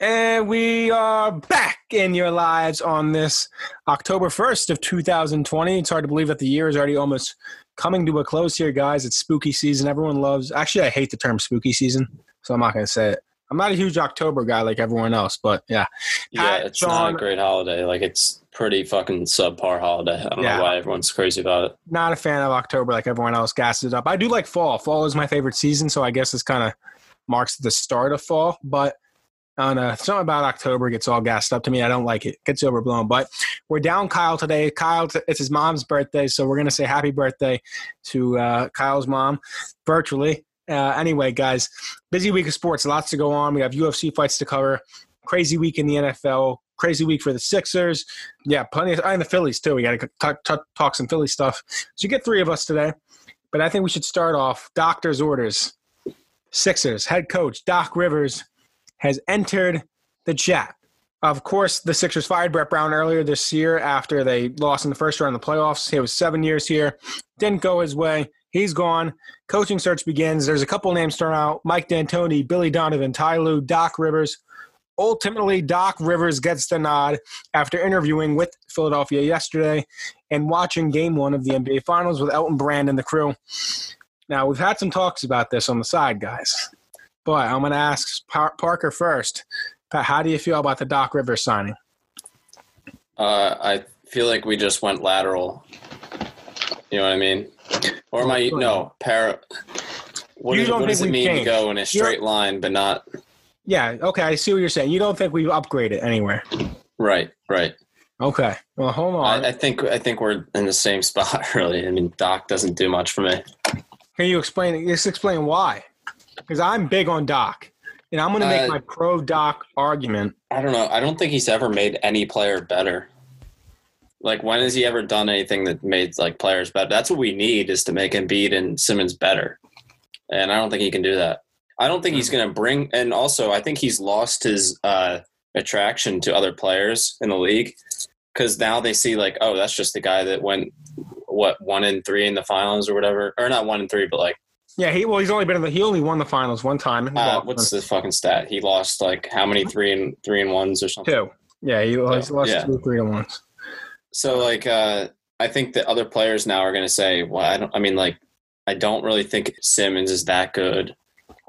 And we are back in your lives on this October 1st of 2020. It's hard to believe that the year is already almost coming to a close here, guys. It's spooky season. Everyone loves, actually, I hate the term spooky season, so I'm not going to say it. I'm not a huge October guy like everyone else, but yeah. Yeah, Pat, it's Sean- not a great holiday. Like it's pretty fucking subpar holiday. I don't Yeah. know why everyone's crazy about it. Not a fan of October like everyone else gasses it up. I do like fall. Fall is my favorite season, so I guess this kind of marks the start of fall, but I don't. Something about October gets all gassed up to me. I don't like it. Gets overblown. But we're down Kyle today. Kyle, it's his mom's birthday, so we're gonna say happy birthday to uh, Kyle's mom virtually. Uh, anyway, guys, busy week of sports. Lots to go on. We have UFC fights to cover. Crazy week in the NFL. Crazy week for the Sixers. Yeah, plenty of and the Phillies too. We got to talk, talk, talk some Philly stuff. So you get three of us today, but I think we should start off doctor's orders. Sixers head coach Doc Rivers has entered the chat. Of course, the Sixers fired Brett Brown earlier this year after they lost in the first round of the playoffs. He was seven years here, didn't go his way. He's gone. Coaching search begins. There's a couple names thrown out: Mike D'Antoni, Billy Donovan, Ty Lue, Doc Rivers. Ultimately, Doc Rivers gets the nod after interviewing with Philadelphia yesterday and watching Game One of the NBA Finals with Elton Brand and the crew. Now, we've had some talks about this on the side, guys, but I'm going to ask Par- Parker first. Pat, how do you feel about the Doc Rivers signing? Uh, I feel like we just went lateral. You know what I mean? Or am I no para? What, You is- don't what does it mean to go in a straight line, but not Yeah, okay, I see what you're saying. You don't think we've upgraded anywhere. right? Right. Okay, well, hold on. I, I think I think we're in the same spot. Really, I mean, Doc doesn't do much for me. Can you explain? Just explain why? Because I'm big on Doc, and I'm going to make Uh, my pro Doc argument. I don't know. I don't think he's ever made any player better. Like, when has he ever done anything that made like players better? That's what we need is to make Embiid and Simmons better, and I don't think he can do that. I don't think he's going to bring. And also, I think he's lost his uh, attraction to other players in the league because now they see like, oh, that's just the guy that went what one in three in the finals or whatever, or not one in three, but like, Yeah, he well, he's only been in the he only won the finals one time. Uh, what's the fucking stat? He lost like how many three and three and ones or something. two? Yeah, he lost, lost Yeah. two, three and ones. So like uh I think that other players now are going to say, "Well, I don't I mean like I don't really think Simmons is that good."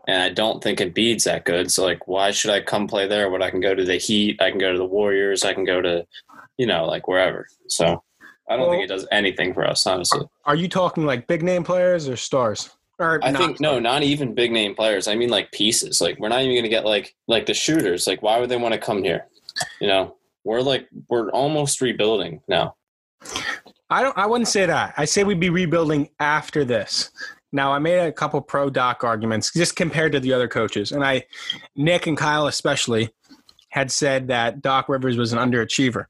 And I don't think Embiid's that good. So like why should I come play there when I can go to the Heat, I can go to the Warriors, I can go to you know, like wherever. So I don't Well- think it does anything for us, honestly. Are you talking like big name players or stars? Or I think no, not even big name players. I mean like pieces. Like we're not even going to get like like the shooters. Like why would they want to come here? You know, we're like we're almost rebuilding now. I don't. I wouldn't say that. I say we'd be rebuilding after this. Now, I made a couple pro doc arguments just compared to the other coaches, and I, Nick and Kyle especially, had said that Doc Rivers was an underachiever.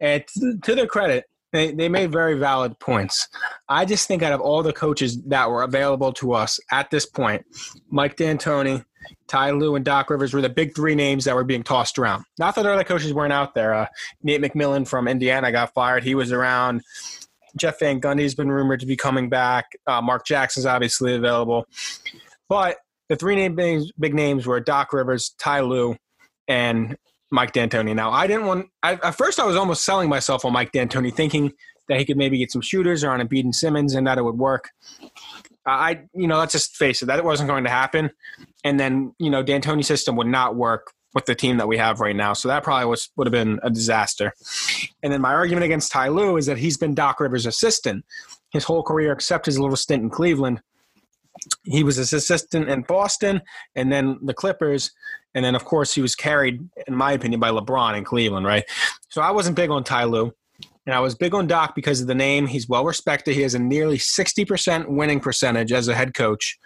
And to their credit, they, they made very valid points. I just think out of all the coaches that were available to us at this point, Mike D'Antoni, Ty Lue, and Doc Rivers were the big three names that were being tossed around. Not that other coaches weren't out there. Uh, Nate McMillan from Indiana got fired. He was around. Jeff Van Gundy's been rumored to be coming back. Uh, Mark Jackson's obviously available. But the three name names, big names were Doc Rivers, Ty Lue, and Mike D'Antoni. Now, I didn't want. I, at first, I was almost selling myself on Mike D'Antoni, thinking that he could maybe get some shooters or on Embiid and Simmons, and that it would work. I, you know, let's just face it, that wasn't going to happen. And then, you know, D'Antoni's system would not work with the team that we have right now. So that probably was would have been a disaster. And then my argument against Ty Lue is that he's been Doc Rivers' assistant his whole career, except his little stint in Cleveland. He was his assistant in Boston and then the Clippers. And then, of course, he was carried, in my opinion, by LeBron in Cleveland, right? So I wasn't big on Ty Lue. And I was big on Doc because of the name. He's well respected. He has a nearly 60% winning percentage as a head coach.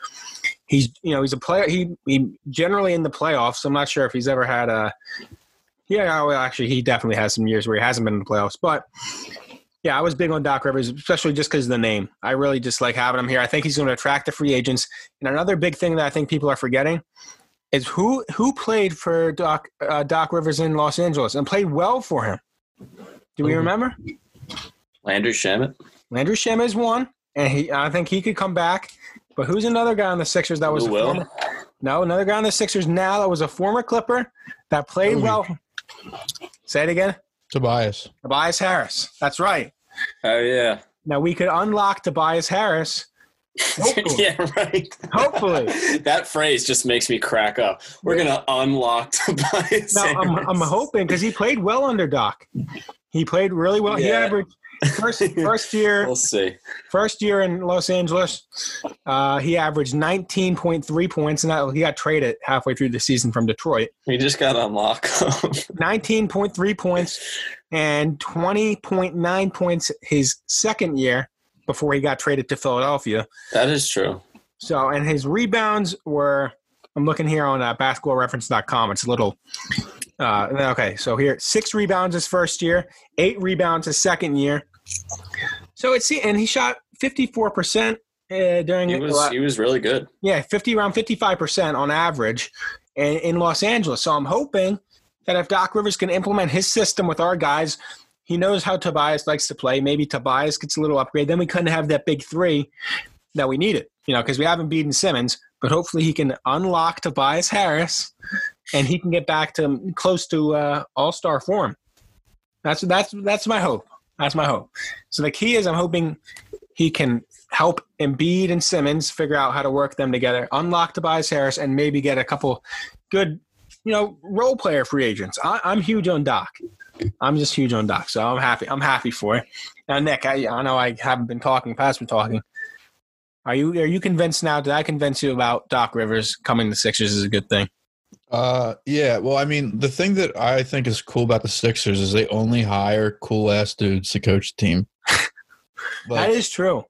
He's, you know, he's a player. He, he generally in the playoffs. I'm not sure if he's ever had a, yeah, oh, well, actually, he definitely has some years where he hasn't been in the playoffs. But yeah, I was big on Doc Rivers, especially just because of the name. I really just like having him here. I think he's going to attract the free agents. And another big thing that I think people are forgetting is who who played for Doc uh, Doc Rivers in Los Angeles and played well for him. Do we remember? Landry Shamet. Landry Shamet is one, and he I think he could come back. But who's another guy on the Sixers that was Lou Will. former? No, another guy on the Sixers now that was a former Clipper that played Toby. well. Say it again. Tobias. Tobias Harris. That's right. Oh yeah. Now we could unlock Tobias Harris. Hopefully. yeah, right. Hopefully. that phrase just makes me crack up. We're gonna unlock Tobias. No, I'm, I'm hoping because he played well under Doc. He played really well. He averaged first first year We'll see. first year in Los Angeles. Uh, he averaged 19.3 points, and he got traded halfway through the season from Detroit. We just got to unlock. 19.3 points and 20.9 points his second year before he got traded to Philadelphia. that is true. So, and his rebounds were, I'm looking here on uh, basketballreference.com. It's a little, uh, okay. So here, six rebounds his first year, eight rebounds his second year. So it's, and he shot 54% uh, during, He was he was really good. yeah, 50, around 55% on average in, in Los Angeles. So I'm hoping that if Doc Rivers can implement his system with our guys, he knows how Tobias likes to play. Maybe Tobias gets a little upgrade. Then we couldn't have that big three that we needed, you know, because we haven't beaten Simmons. But hopefully he can unlock Tobias Harris and he can get back to close to uh, all star form. That's that's that's my hope. That's my hope. So the key is I'm hoping he can help Embiid and Simmons figure out how to work them together, unlock Tobias Harris, and maybe get a couple good, you know, role player free agents. I, I'm huge on Doc. I'm just huge on Doc, so I'm happy. I'm happy for it. Now, Nick, I, I know I haven't been talking, past been talking. Are you are you convinced now? Did I convince you about Doc Rivers coming to the Sixers is a good thing? Uh, yeah. Well, I mean, the thing that I think is cool about the Sixers is they only hire cool ass dudes to coach the team. that is true.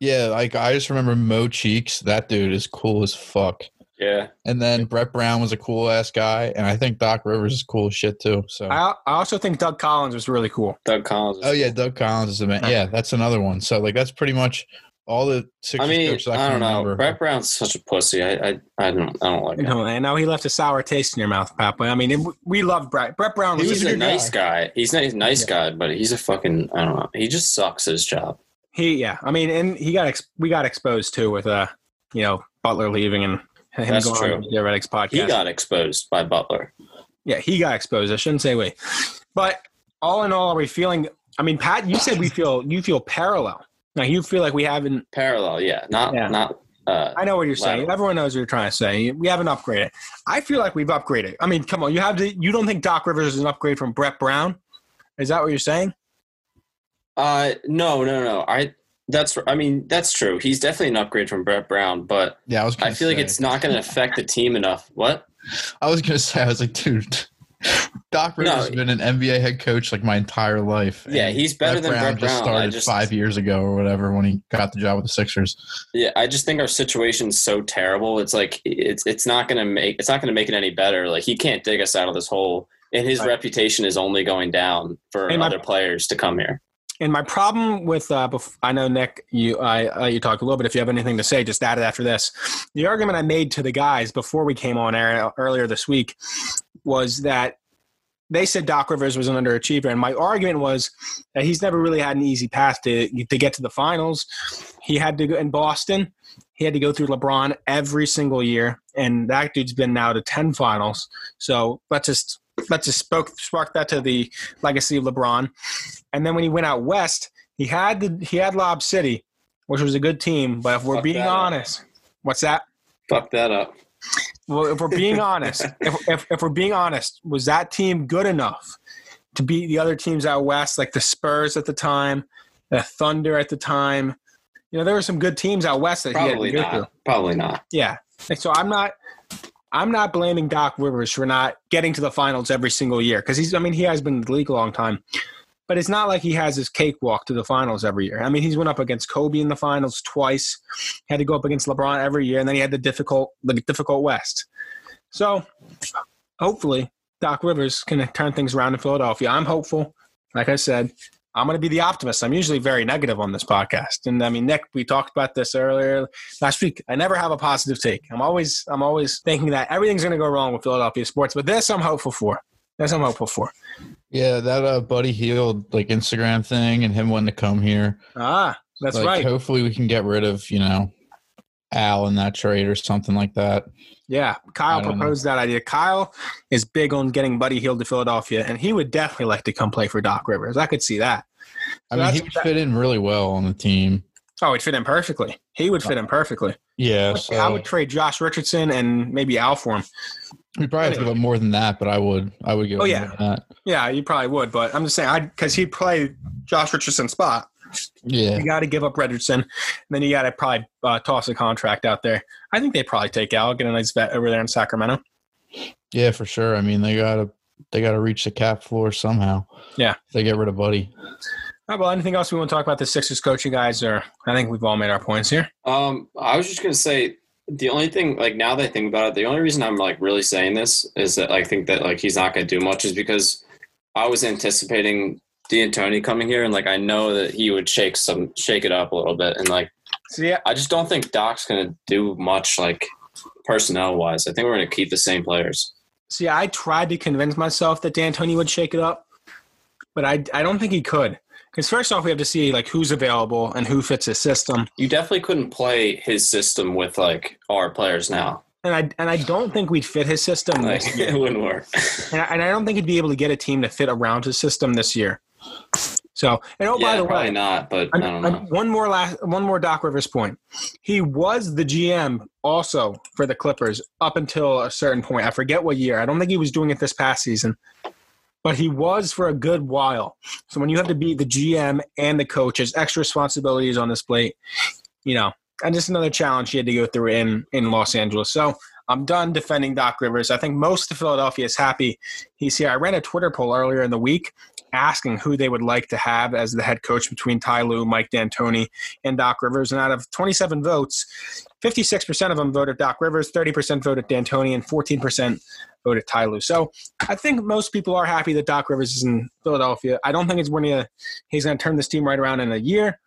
yeah, like I just remember Mo Cheeks. That dude is cool as fuck. Yeah. And then Brett Brown was a cool ass guy, and I think Doc Rivers is cool as shit too. So. I, I also think Doug Collins was really cool. Doug Collins. is Oh yeah. Doug Collins is a man. Yeah, that's another one. So like that's pretty much all the Sixers I mean, coaches I, I can don't know. remember. Brett Brown's such a pussy. I, I, I don't, I don't like You him. know, and now he left a sour taste in your mouth, Pat. But I mean, it, we love Brett. Brett Brown was He was He's a a nice guy. He's a nice guy, but he's a fucking. I don't know. He just sucks at his job. He, yeah. I mean, and he got ex- we got exposed too with uh, you know, Butler leaving and him That's going true. on the Theoretics podcast. He got exposed by Butler. yeah, he got exposed. I shouldn't say we, but all in all, are we feeling? I mean, Pat, you said we feel you feel parallel. Now you feel like we haven't. Parallel, yeah. Not, Yeah. not. Uh, I know what you're saying. Lateral. Everyone knows what you're trying to say. We haven't upgraded. I feel like we've upgraded. I mean, come on, you have to. You don't think Doc Rivers is an upgrade from Brett Brown? Is that what you're saying? uh, no, no, no. I. That's. I mean, that's true. He's definitely an upgrade from Brett Brown, but yeah, I was. I Gonna feel like it's not going to affect the team enough. What? I was gonna say I was like, dude, Doc Rivers No. has been an NBA head coach like my entire life. Yeah, and he's better than Brett just Brown. I started just- five years ago or whatever when he got the job with the Sixers. Yeah, I just think our situation's so terrible. It's like it's it's not gonna make it's not gonna make it any better. Like he can't dig us out of this hole, and his Right. reputation is only going down for And my- other players to come here. And my problem with, uh, bef- I know Nick, you, I, uh, you talked a little bit. If you have anything to say, just add it after this. The argument I made to the guys before we came on air earlier this week was that they said Doc Rivers was an underachiever, and my argument was that he's never really had an easy path to to get to the finals. He had to go in Boston. He had to go through LeBron every single year, and that dude's been now to ten finals. So let's just let's just spoke, spark that to the legacy of LeBron. And then when he went out west, he had the he had Lob City, which was a good team. But if we're Fuck being that up. honest, what's that? Fuck that up. Well, if we're being honest, if, if, if we're being honest, was that team good enough to beat the other teams out west, like the Spurs at the time, the Thunder at the time? You know, there were some good teams out west that Probably he had to not. Probably not. Yeah, and so I'm not. I'm not blaming Doc Rivers for not getting to the finals every single year because he's. I mean, he has been in the league a long time, but it's not like he has his cakewalk to the finals every year. I mean, he's went up against Kobe in the finals twice. He had to go up against LeBron every year, and then he had the difficult, the difficult West. So, hopefully, Doc Rivers can turn things around in Philadelphia. I'm hopeful. Like I said, I'm going to be the optimist. I'm usually very negative on this podcast, and I mean, Nick, we talked about this earlier last week. I never have a positive take. I'm always, I'm always thinking that everything's going to go wrong with Philadelphia sports, but this I'm hopeful for. This I'm hopeful for. Yeah, that uh, Buddy Hield like Instagram thing and him wanting to come here. Ah, that's like, right. Hopefully, we can get rid of you know Al in that trade or something like that. Yeah, Kyle proposed know. that idea. Kyle is big on getting Buddy Hield to Philadelphia, and he would definitely like to come play for Doc Rivers. I could see that. So I mean, he would that, fit in really well on the team. Oh, he'd fit in perfectly. He would fit in perfectly. Yeah, so. I would trade Josh Richardson and maybe Al for him. We probably have to give up more than that, but I would. I would give. Oh yeah, yeah, you probably would. But I'm just saying, I because he'd play Josh Richardson's spot. Yeah, you got to give up Richardson, and then you got to probably uh, toss a contract out there. I think they probably take Al, get a nice vet over there in Sacramento. Yeah, for sure. I mean, they gotta they gotta reach the cap floor somehow. Yeah, they get rid of Buddy. All right, well, anything else we want to talk about the Sixers coaching guys, or I think we've all made our points here. Um, I was just gonna say the only thing, like now that I think about it, the only reason I'm like really saying this is that I think that like he's not gonna do much is because I was anticipating D'Antoni coming here, and like I know that he would shake some, shake it up a little bit, and like, so, yeah, I just don't think Doc's gonna do much like personnel wise. I think we're gonna keep the same players. See, I tried to convince myself that D'Antoni would shake it up, but I I don't think he could. Because first off, we have to see like who's available and who fits his system. You definitely couldn't play his system with like our players now. And I and I don't think we'd fit his system. Like, it wouldn't work. and, I, and I don't think he'd be able to get a team to fit around his system this year. So, and oh, yeah, by the probably way, not. But I don't know. One more last, one more Doc Rivers point. He was the GM also for the Clippers up until a certain point. I forget what year. I don't think he was doing it this past season but he was for a good while. So when you have to be the GM and the coach, there's extra responsibilities on this plate, you know, and just another challenge he had to go through in in Los Angeles. So I'm done defending Doc Rivers. I think most of Philadelphia is happy he's here. I ran a Twitter poll earlier in the week asking who they would like to have as the head coach between Ty Lue, Mike D'Antoni, and Doc Rivers. And out of 27 votes, 56% of them voted Doc Rivers, 30% voted D'Antoni, and 14% voted Ty Lue. So I think most people are happy that Doc Rivers is in Philadelphia. I don't think it's when he, uh, he's going to turn this team right around in a year.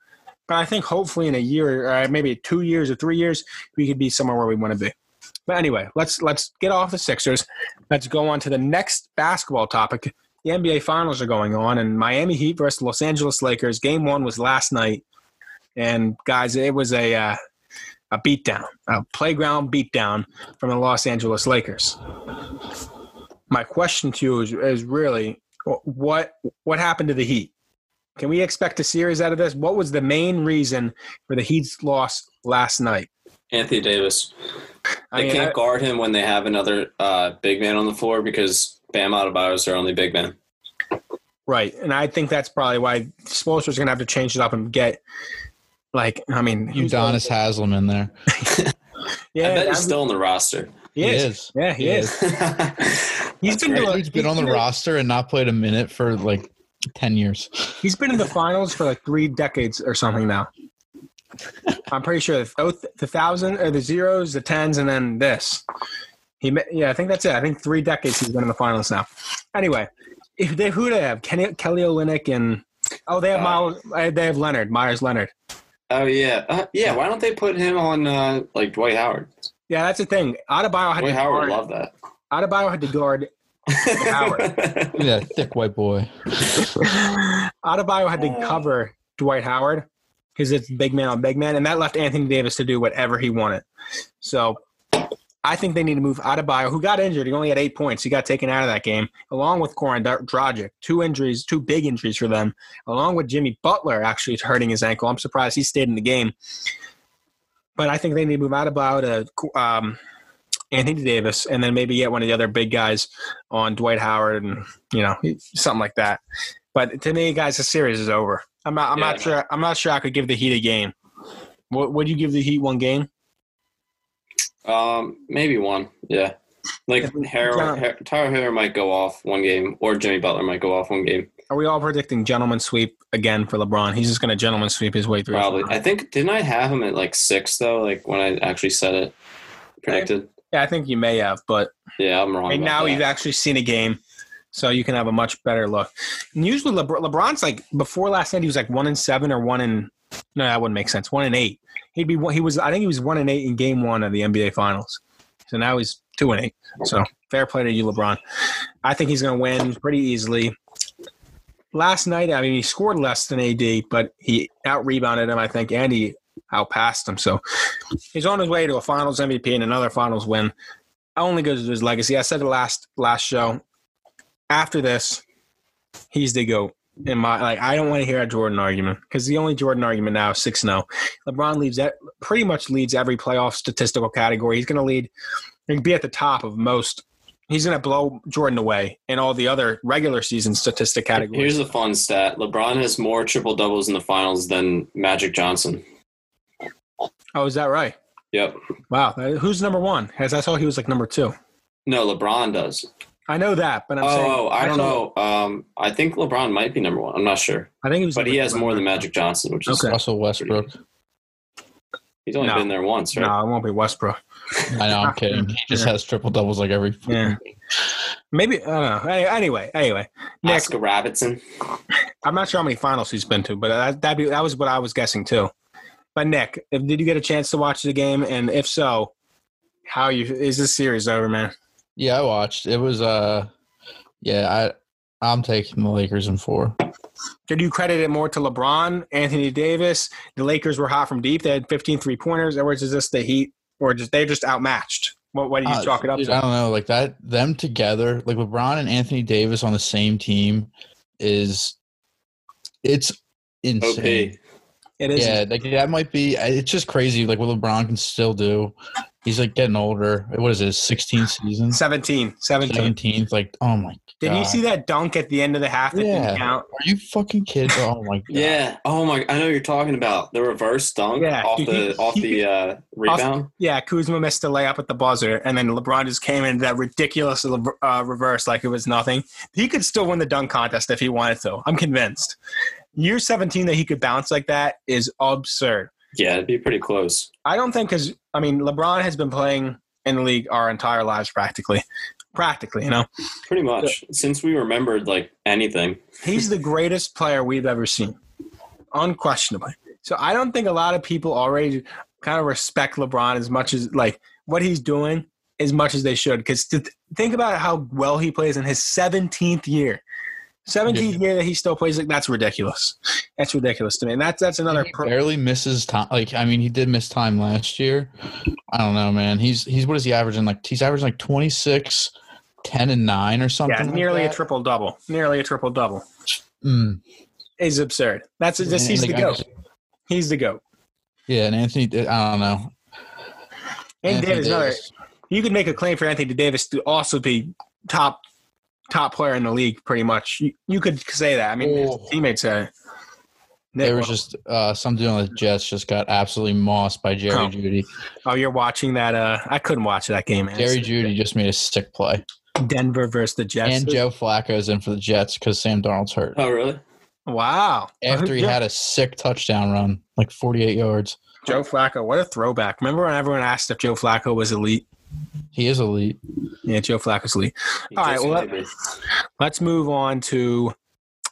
But I think hopefully in a year, or maybe two years or three years, we could be somewhere where we want to be. But anyway, let's let's get off the Sixers. Let's go on to the next basketball topic. The NBA Finals are going on, and Miami Heat versus Los Angeles Lakers. Game one was last night, and guys, it was a uh, a beatdown, a playground beatdown from the Los Angeles Lakers. My question to you is, is really what what happened to the Heat? Can we expect a series out of this? What was the main reason for the Heat's loss last night? Anthony Davis. They I mean, can't I, guard him when they have another uh, big man on the floor because Bam Adebayo is their only big man. Right, and I think that's probably why Spoelstra's going to have to change it up and get like, I mean, Udonis Haslam in there. yeah, I bet he's still on the roster. He, he is. is. Yeah, he, he is. he's been, doing, he's been on the roster and not played a minute for like ten years. He's been in the finals for like three decades or something now. I'm pretty sure the, the thousand or the zeros, the tens, and then this. He, yeah, I think that's it. I think three decades he's been in the finals now. Anyway, if they who do they have? Kenny, Kelly Olynyk and oh, they have uh, Miles. Uh, they have Leonard Meyers Leonard. Oh yeah, uh, yeah. Why don't they put him on uh, like Dwight Howard? Yeah, that's the thing. Adebayo had Dwight to Howard guard, love that. Adebayo had to guard Howard. yeah, thick white boy. Adebayo had to uh. cover Dwight Howard because it's big man on big man, and that left Anthony Davis to do whatever he wanted. So I think they need to move Adebayo, who got injured. He only had eight points. He got taken out of that game, along with Goran Dragic. Two injuries, two big injuries for them, along with Jimmy Butler actually hurting his ankle. I'm surprised he stayed in the game. But I think they need to move Adebayo to um, Anthony Davis, and then maybe get one of the other big guys on Dwight Howard, and you know something like that. But to me, guys, the series is over. I'm not. I'm yeah, not sure. I'm not sure I could give the Heat a game. Would you give the Heat one game? Um, maybe one. Yeah, like Herro, Har- Tyler might go off one game, or Jimmy Butler might go off one game. Are we all predicting gentleman sweep again for LeBron? He's just going to gentleman sweep his way through. Probably. I think didn't I have him at like six though? Like when I actually said it, predicted. Yeah, I think you may have, but yeah, I'm wrong. Right now, that. you've actually seen a game, so you can have a much better look. And usually, LeBron, LeBron's like before last night, he was like one in seven or one in. No, that wouldn't make sense. One in eight he'd be he was I think he was one and eight in game one of the NBA Finals. So now he's two and eight. So fair play to you, LeBron. I think he's going to win pretty easily. Last night, I mean, he scored less than AD, but he out rebounded him, I think, and he outpassed him. So he's on his way to a Finals MVP and another Finals win. Only goes to his legacy. I said the last last show. After this, he's the goat. In my like, I don't want to hear a Jordan argument because the only Jordan argument now is six zero. Oh. LeBron leads that pretty much leads every playoff statistical category. He's going to lead and be at the top of most. He's going to blow Jordan away in all the other regular season statistic categories. Here's a fun stat: LeBron has more triple doubles in the finals than Magic Johnson. oh, is that right? Yep. Wow. Who's number one? As I saw, he was like number two. No, LeBron does. I know that, but I'm saying. Oh, I don't know. Um, I think LeBron might be number one. I'm not sure, I think he was. but he has two. more than Magic Johnson, which is Okay. Russell Westbrook. he's only No. been there once, right? No, it won't be Westbrook. I know, I'm kidding. He just has triple doubles like every. Yeah. Maybe I don't know. Anyway, anyway, Nick, Oscar Robertson. I'm not sure how many finals he's been to, but that that be that was what I was guessing too. But Nick, if, did you get a chance to watch the game? And if so, how you is this series over, man? Yeah, I watched. It was uh, yeah, I I'm taking the Lakers in four. Did you credit it more to LeBron, Anthony Davis? The Lakers were hot from deep. They had 15 three pointers. Or is this the Heat, or just they're just outmatched? What, what do you Uh, chalk it up dude, to? I don't know, like that. Them together, like LeBron and Anthony Davis on the same team, is it's insane. OP. It is. Yeah, like that might be. It's just crazy. Like what LeBron can still do. He's like getting older. What is it? 16th season, 17. 17. 17th. Like, oh my. God. Did you see that dunk at the end of the half that Yeah. didn't count? Are you fucking kidding? Oh my god. Yeah. Oh my. I know what you're talking about the reverse dunk Yeah, off the off the uh, rebound. Yeah, Kuzma missed the layup at the buzzer, and then LeBron just came in that ridiculous uh, reverse like it was nothing. He could still win the dunk contest if he wanted to. I'm convinced. Year 17 that he could bounce like that is absurd. Yeah, it'd be pretty close. I don't think because I mean LeBron has been playing in the league our entire lives practically, practically. You know, Pretty much since we remembered like anything. he's the greatest player we've ever seen, unquestionably. So I don't think a lot of people already kind of respect LeBron as much as like what he's doing as much as they should. Because to think about how well he plays in his 17th year. 17th year that he still plays like that's ridiculous. That's ridiculous to me. And that's that's another He pro- barely misses time. Like, I mean, he did miss time last year. I don't know, man. He's he's what is he averaging? Like, he's averaging like 26, 10 and nine or something. yeah, like nearly a triple double. Nearly a triple double. Mm. Is absurd. That's just he's like, the goat. just- He's the goat. Yeah, and Anthony. I don't know. And Anthony Davis, another. Davis. You could make a claim for Anthony Davis to also be top top player in the league, pretty much. You, you could say that. I mean, his Oh. teammates say. it. Nick, There was what- just uh, some dude on the Jets just got absolutely mossed by Jerry Oh. Jeudy. oh, you're watching that? Uh, I couldn't watch that game. Man. Jerry It's Jeudy just made a sick play, Denver versus the Jets. and Joe Flacco's in for the Jets because Sam Darnold's hurt. Oh really? Wow. After he Joe, had a sick touchdown run, like 48 yards. Joe Flacco, what a throwback! Remember when everyone asked if Joe Flacco was elite? He is elite. Yeah, Joe Flacco's elite. He All right, well, might be. Let's move on to.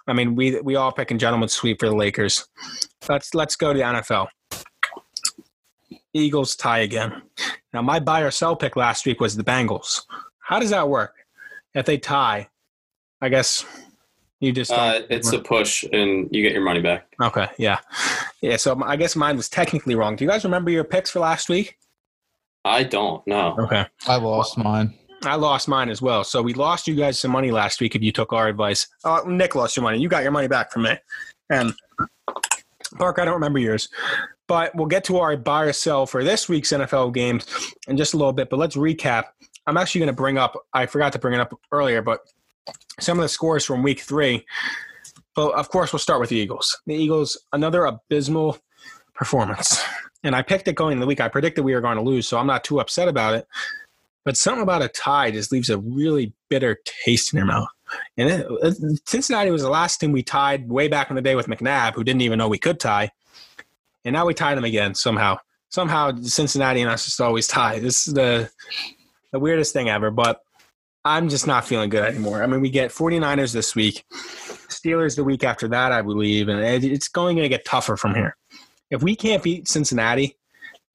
I mean, we we all picking gentleman's sweep for the Lakers. Let's let's go to the NFL. Eagles tie again. Now, my buy or sell pick last week was the Bengals. How does that work? If they tie, I guess you just Uh, it's a push, and you get your money back. okay. Yeah, yeah. So I guess mine was technically wrong. Do you guys remember your picks for last week? I don't know. Okay. I lost mine. I lost mine as well. So we lost you guys some money last week if you took our advice. Uh, Nick lost your money. You got your money back from me. And Park, I don't remember yours. But we'll get to our buy or sell for this week's NFL games in just a little bit. But let's recap. I'm actually going to bring up, I forgot to bring it up earlier, but some of the scores from week three. But of course, we'll start with the Eagles. The Eagles, another abysmal performance. And I picked it going in the week. I predicted we were going to lose, so I'm not too upset about it but something about a tie just leaves a really bitter taste in your mouth. And it, it- Cincinnati was the last team we tied way back in the day with McNabb, who didn't even know we could tie, and now we tied them again somehow. Somehow Cincinnati and us just always tie. This is the the weirdest thing ever. But I'm just not feeling good anymore. I mean, we get 49ers this week, Steelers the week after that, I believe, and it's going to get tougher from here. If we can't beat Cincinnati,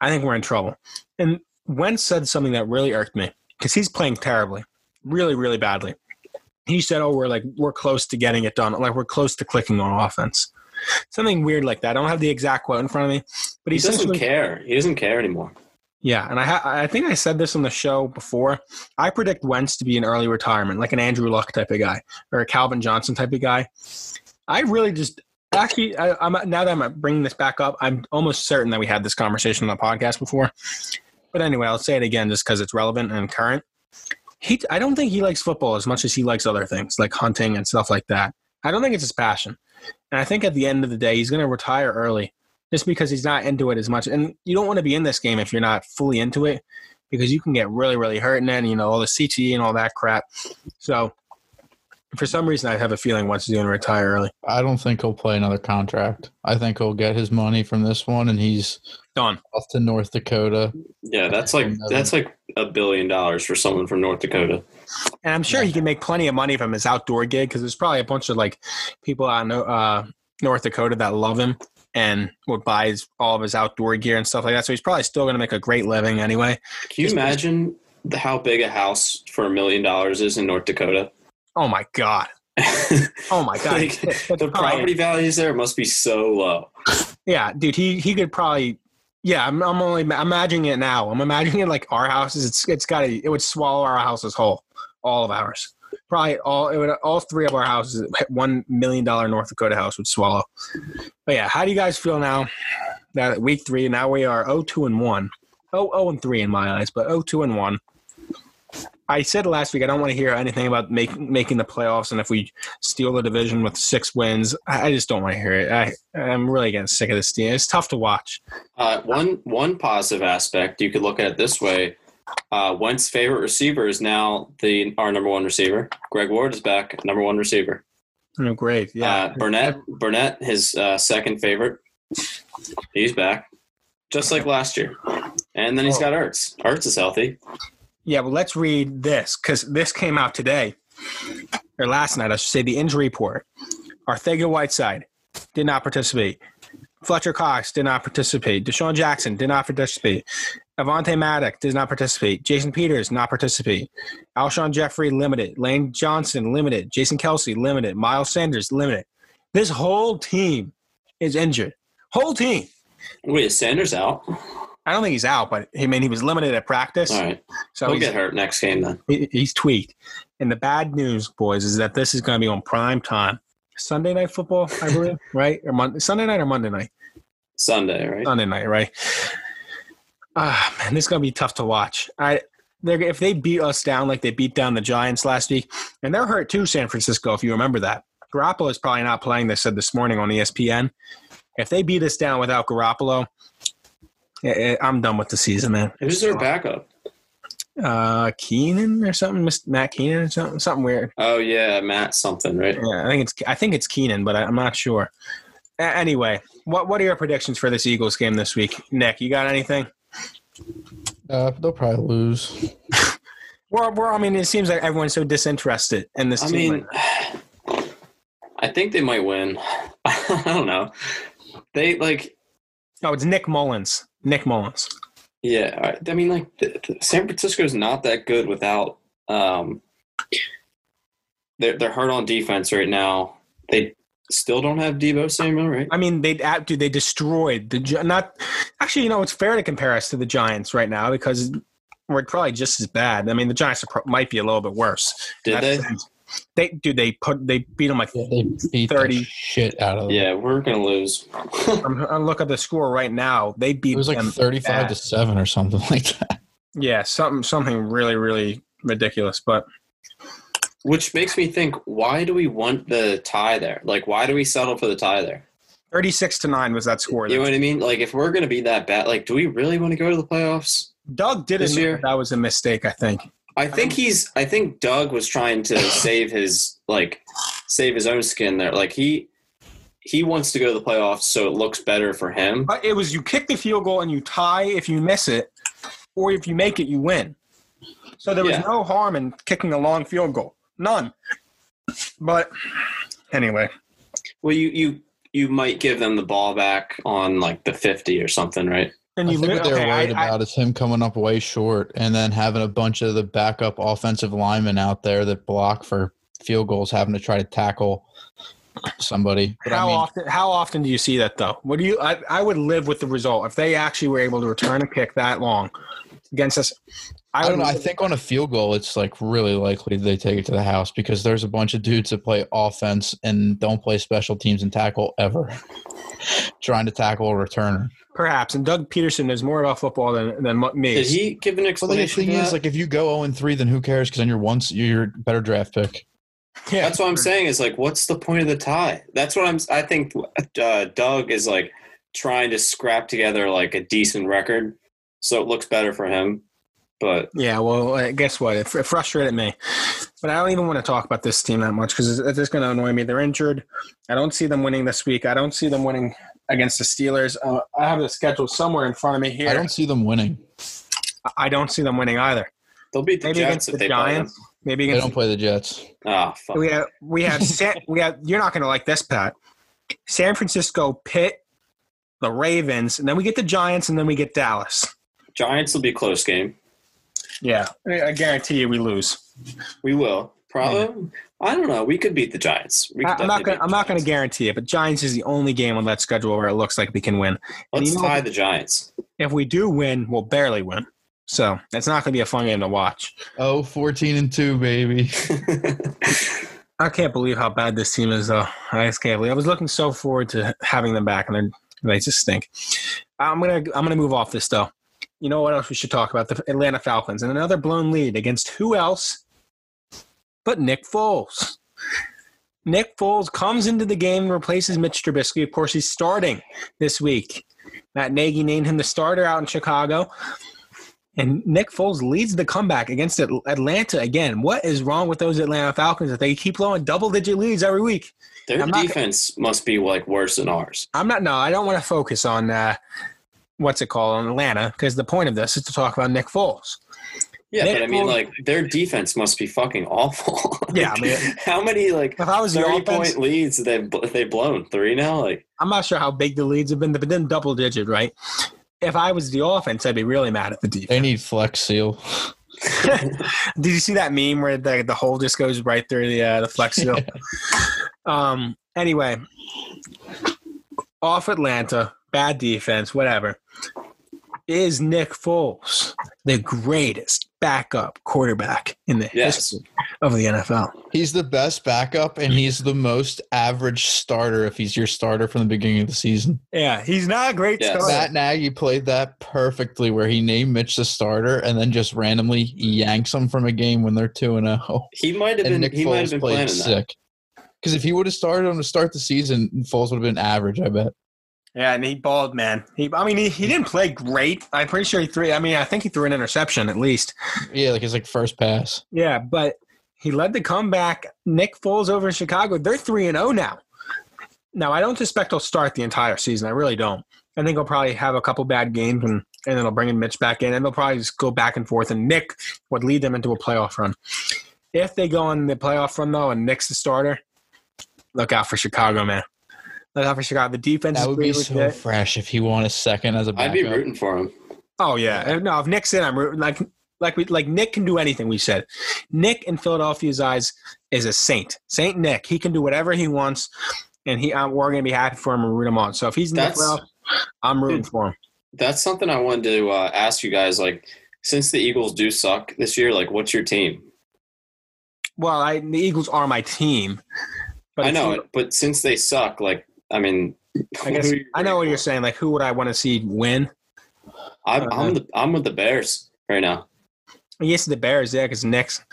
I think we're in trouble. And Wentz said something that really irked me because he's playing terribly, really, really badly. He said, "Oh, we're like we're close to getting it done. Like we're close to clicking on offense." something weird like that. I don't have the exact quote in front of me, but He he doesn't care. He doesn't care anymore. yeah. And I ha- I think I said this on the show before. I predict Wentz to be an early retirement, like an Andrew Luck type of guy or a Calvin Johnson type of guy. I really just actually I, I'm now that I'm bringing this back up, I'm almost certain that we had this conversation on the podcast before. But anyway, I'll say it again just because it's relevant and current. He, I don't think he likes football as much as he likes other things like hunting and stuff like that. I don't think it's his passion. And I think at the end of the day, he's going to retire early just because he's not into it as much. And you don't want to be in this game if you're not fully into it because you can get really, really hurt and you know, all the CTE and all that crap. So for some reason, I have a feeling once he's going to retire early. I don't think he'll play another contract. I think he'll get his money from this one, and he's Done. off to North Dakota. Yeah, that's like that's like a billion dollars for someone from North Dakota. And I'm sure he can make plenty of money from his outdoor gig because there's probably a bunch of like people out in uh, North Dakota that love him and would buy his, all of his outdoor gear and stuff like that. So he's probably still going to make a great living anyway. Can you Just- imagine how big a house for a million dollars is in North Dakota? Oh my god! Oh my god! Like, the property values there must be so low. Yeah, dude, he he could probably. Yeah, I'm, I'm only I'm imagining it now. I'm imagining it like our houses. It's it's got to it would swallow our houses whole, all of ours. Probably all it would all three of our houses, one million dollar North Dakota house would swallow. But yeah, how do you guys feel now? That week three, now we are 0-2 and one. Oh, 0 and three in my eyes, but 0-2 and one. I said last week I don't want to hear anything about make, making the playoffs and if we steal the division with six wins. I I just don't want to hear it. I I'm really getting sick of this team. It's tough to watch. Uh, one one positive aspect you could look at it this way: uh, Wentz's favorite receiver is now the our number one receiver. Greg Ward is back, number one receiver. Oh, great. Yeah. Uh, Burnett Burnett, his uh, second favorite, he's back, just like last year. And then he's Oh. got Ertz. Ertz is healthy. Yeah, well, let's read this because this came out today or last night. I should say the injury report. Arcega-Whiteside did not participate. Fletcher Cox did not participate. DeSean Jackson did not participate. Avonte Maddox did not participate. Jason Peters not participate. Alshon Jeffery limited. Lane Johnson limited. Jason Kelce limited. Miles Sanders limited. This whole team is injured. Whole team. Wait, Sanders out? I don't think he's out, but I mean he was limited at practice, All right, so he'll he's, get hurt next game then. he- he's tweaked. And the bad news, boys, is that this is going to be on prime time. Sunday night football, I believe, right? Or Monday, Sunday night or Monday night? Sunday, right? Sunday night, right? Ah, man, this is going to be tough to watch. I they're if they beat us down like they beat down the Giants last week, and they're hurt too, San Francisco. If you remember that, Garoppolo is probably not playing. They said this morning on ESPN. If they beat us down without Garoppolo, I'm done with the season, man. Who's their backup? Uh, Keenan or something, Mr. Matt Keenan or something, something weird. Oh yeah, Matt something, right? Yeah, I think it's I think it's Keenan, but I, I'm not sure. A- anyway, what what are your predictions for this Eagles game this week, Nick? You got anything? Uh, they'll probably lose. Well, we're, I mean, it seems like everyone's so disinterested in this I team. mean, I think they might win. I don't know. They like, oh, it's Nick Mullens. Nick Mullens. yeah. I, I mean, like, San Francisco's not that good without. Um, they're they're hurt on defense right now. They still don't have Deebo Samuel, right? I mean, they dude, they destroyed the not. Actually, you know, it's fair to compare us to the Giants right now because we're probably just as bad. I mean, the Giants are, might be a little bit worse. Did they? the thing. They dude, they put they beat them like. Yeah, they beat 30. the shit out of them. Yeah, we're gonna lose. I'm, I'm look at the score right now. They beat It was like them 35 to 7 or something like that. Yeah, something something really really ridiculous. But Which makes me think, why do we want the tie there? Like, why do we settle for the tie there? thirty six to nine was that score. You know what I mean? Like, if we're gonna be that bad, like, do we really want to go to the playoffs? Doug did This admit year? that was a mistake. I think. I think he's. I think Doug was trying to save his like save his own skin there. Like he he wants to go to the playoffs so it looks better for him. But it was you kick the field goal and you tie if you miss it, or if you make it, you win. So there was Yeah. no harm in kicking a long field goal. None. But anyway, Well, you you you might give them the ball back on like the fifty or something, right? And I you think what they're okay, worried I- I- about is him coming up way short and then having a bunch of the backup offensive linemen out there that block for field goals, having to try to tackle somebody. But how I mean, often? How often do you see that though? What do you? I, I would live with the result if they actually were able to return a kick that long against us. I would don't know. I think on a field goal, it's like really likely they take it to the house because there's a bunch of dudes that play offense and don't play special teams and tackle ever, trying to tackle a returner. perhaps. And Doug Pederson knows more about football than than me. Did he give an But like, the explanation? thing to is, like, if you go 0 and 3, then who cares? Because then you're once you're better draft pick. yeah, That's what I'm saying. Is like, what's the point of the tie? That's what I'm. I think uh, Doug is like trying to scrap together like a decent record, so it looks better for him. But Yeah, well, uh, guess what? It, it frustrated me. But I don't even want to talk about this team that much because it's just going to annoy me. They're injured. I don't see them winning this week. I don't see them winning against the Steelers. Uh, I have the schedule somewhere in front of me here. I don't see them winning. I don't see them winning either. they'll beat the Maybe Jets against if the they play them. Giants. Maybe They don't play the Jets. Ah, fuck. we have we have San, we have. You're not going to like this, Pat. San Francisco, Pitt, the Ravens, and then we get the Giants, and then we get Dallas. Giants will be a close game. Yeah, I guarantee you we lose. We will probably. I don't know. We could beat the Giants. We could I, am not going. beat I'm the not going to guarantee it, but Giants is the only game on that schedule where it looks like we can win. Let's you know- tie the Giants. If we do win, we'll barely win. So it's not going to be a fun game to watch. Oh, 14 and 2, baby. I can't believe how bad this team is, though. I just can't believe. I was looking so forward to having them back, and they just stink. I'm gonna I'm gonna move off this though. You know what else we should talk about? The Atlanta Falcons and another blown lead against who else but Nick Foles. Nick Foles comes into the game and replaces Mitch Trubisky. Of course, he's starting this week. Matt Nagy named him the starter out in Chicago. And Nick Foles leads the comeback against Atlanta again. What is wrong with those Atlanta Falcons that they keep blowing double digit leads every week? Their I'm not- defense must be like worse than ours. I'm not. No, I don't want to focus on uh, what's it called on Atlanta because the point of this is to talk about Nick Foles. Yeah, Nick but I mean, Foles- like their defense must be fucking awful. Yeah, I mean- how many like If I was the thirty offense, point leads they they blown three now? Like I'm not sure how big the leads have been, but then double digit, right? If I was the offense, I'd be really mad at the defense. They need flex seal. Did you see that meme where the the hole just goes right through the uh, the flex seal? um. Anyway, off Atlanta, bad defense, whatever. Is Nick Foles the greatest backup quarterback in the Yes. history of the NFL? He's the best backup, and he's the most average starter if he's your starter from the beginning of the season. Yeah, he's not a great Yes. starter. Matt Nagy played that perfectly, where he named Mitch the starter and then just randomly yanks him from a game when they're two and zero. he might have And been Nick he might have been played sick. Because if he would have started him to start the season, Foles would have been average. I bet. Yeah, and he balled, man. He, I mean, he, he didn't play great. I'm pretty sure he threw. I mean, I think he threw an interception at least. Yeah, like his like first pass. Yeah, but he led the comeback. Nick Foles over in Chicago. They're three and zero now. Now, I don't suspect he'll start the entire season. I really don't. I think he'll probably have a couple bad games, and and then they'll bring in Mitch back in, and they'll probably just go back and forth. And Nick would lead them into a playoff run. If they go on the playoff run though, and Nick's the starter, look out for Chicago, man. Look out for Chicago. The defense That is would be so legit. fresh if he won a second as a I'd be rooting for him. Oh yeah, no. If Nick's in, I'm rooting. Like like we like Nick can do anything. We said Nick in Philadelphia's eyes is a saint. Saint Nick. He can do whatever he wants, and he um, we're gonna be happy for him and root him on. So if he's in That's- the playoffs, I'm rooting Dude. for him. That's something I wanted to uh, ask you guys. Like, since the Eagles do suck this year, like, what's your team? Well, I the Eagles are my team, but I know you- it, but since they suck, like, I mean, I guess who are you I know what you're saying. Like, who would I want to see win? I'm, uh, I'm the I'm with the Bears right now. Yes, the Bears. Yeah, because Nick's.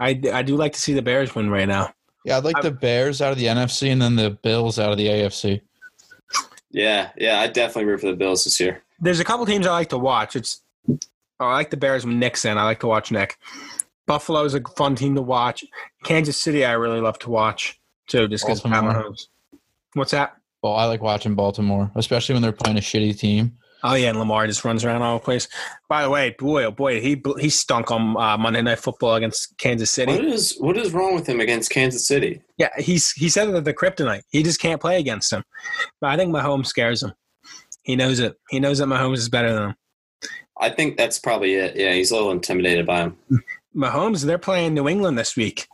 I I do like to see the Bears win right now. Yeah, I'd like I- the Bears out of the NFC and then the Bills out of the AFC. Yeah, yeah, I definitely root for the Bills this year. There's a couple teams I like to watch. It's oh, I like the Bears when Nick's in. I like to watch Nick. Buffalo is a fun team to watch. Kansas City, I really love to watch too, just because Pat Mahomes. What's that? Well, I like watching Baltimore, especially when they're playing a shitty team. Oh yeah, and Lamar just runs around all the place. By the way, boy, oh boy, he he stunk on uh, Monday Night Football against Kansas City. What is what is wrong with him against Kansas City? Yeah, he's he said that the kryptonite. He just can't play against him. But I think Mahomes scares him. He knows it. He knows that Mahomes is better than him. I think that's probably it. Yeah, he's a little intimidated by him. Mahomes, they're playing New England this week.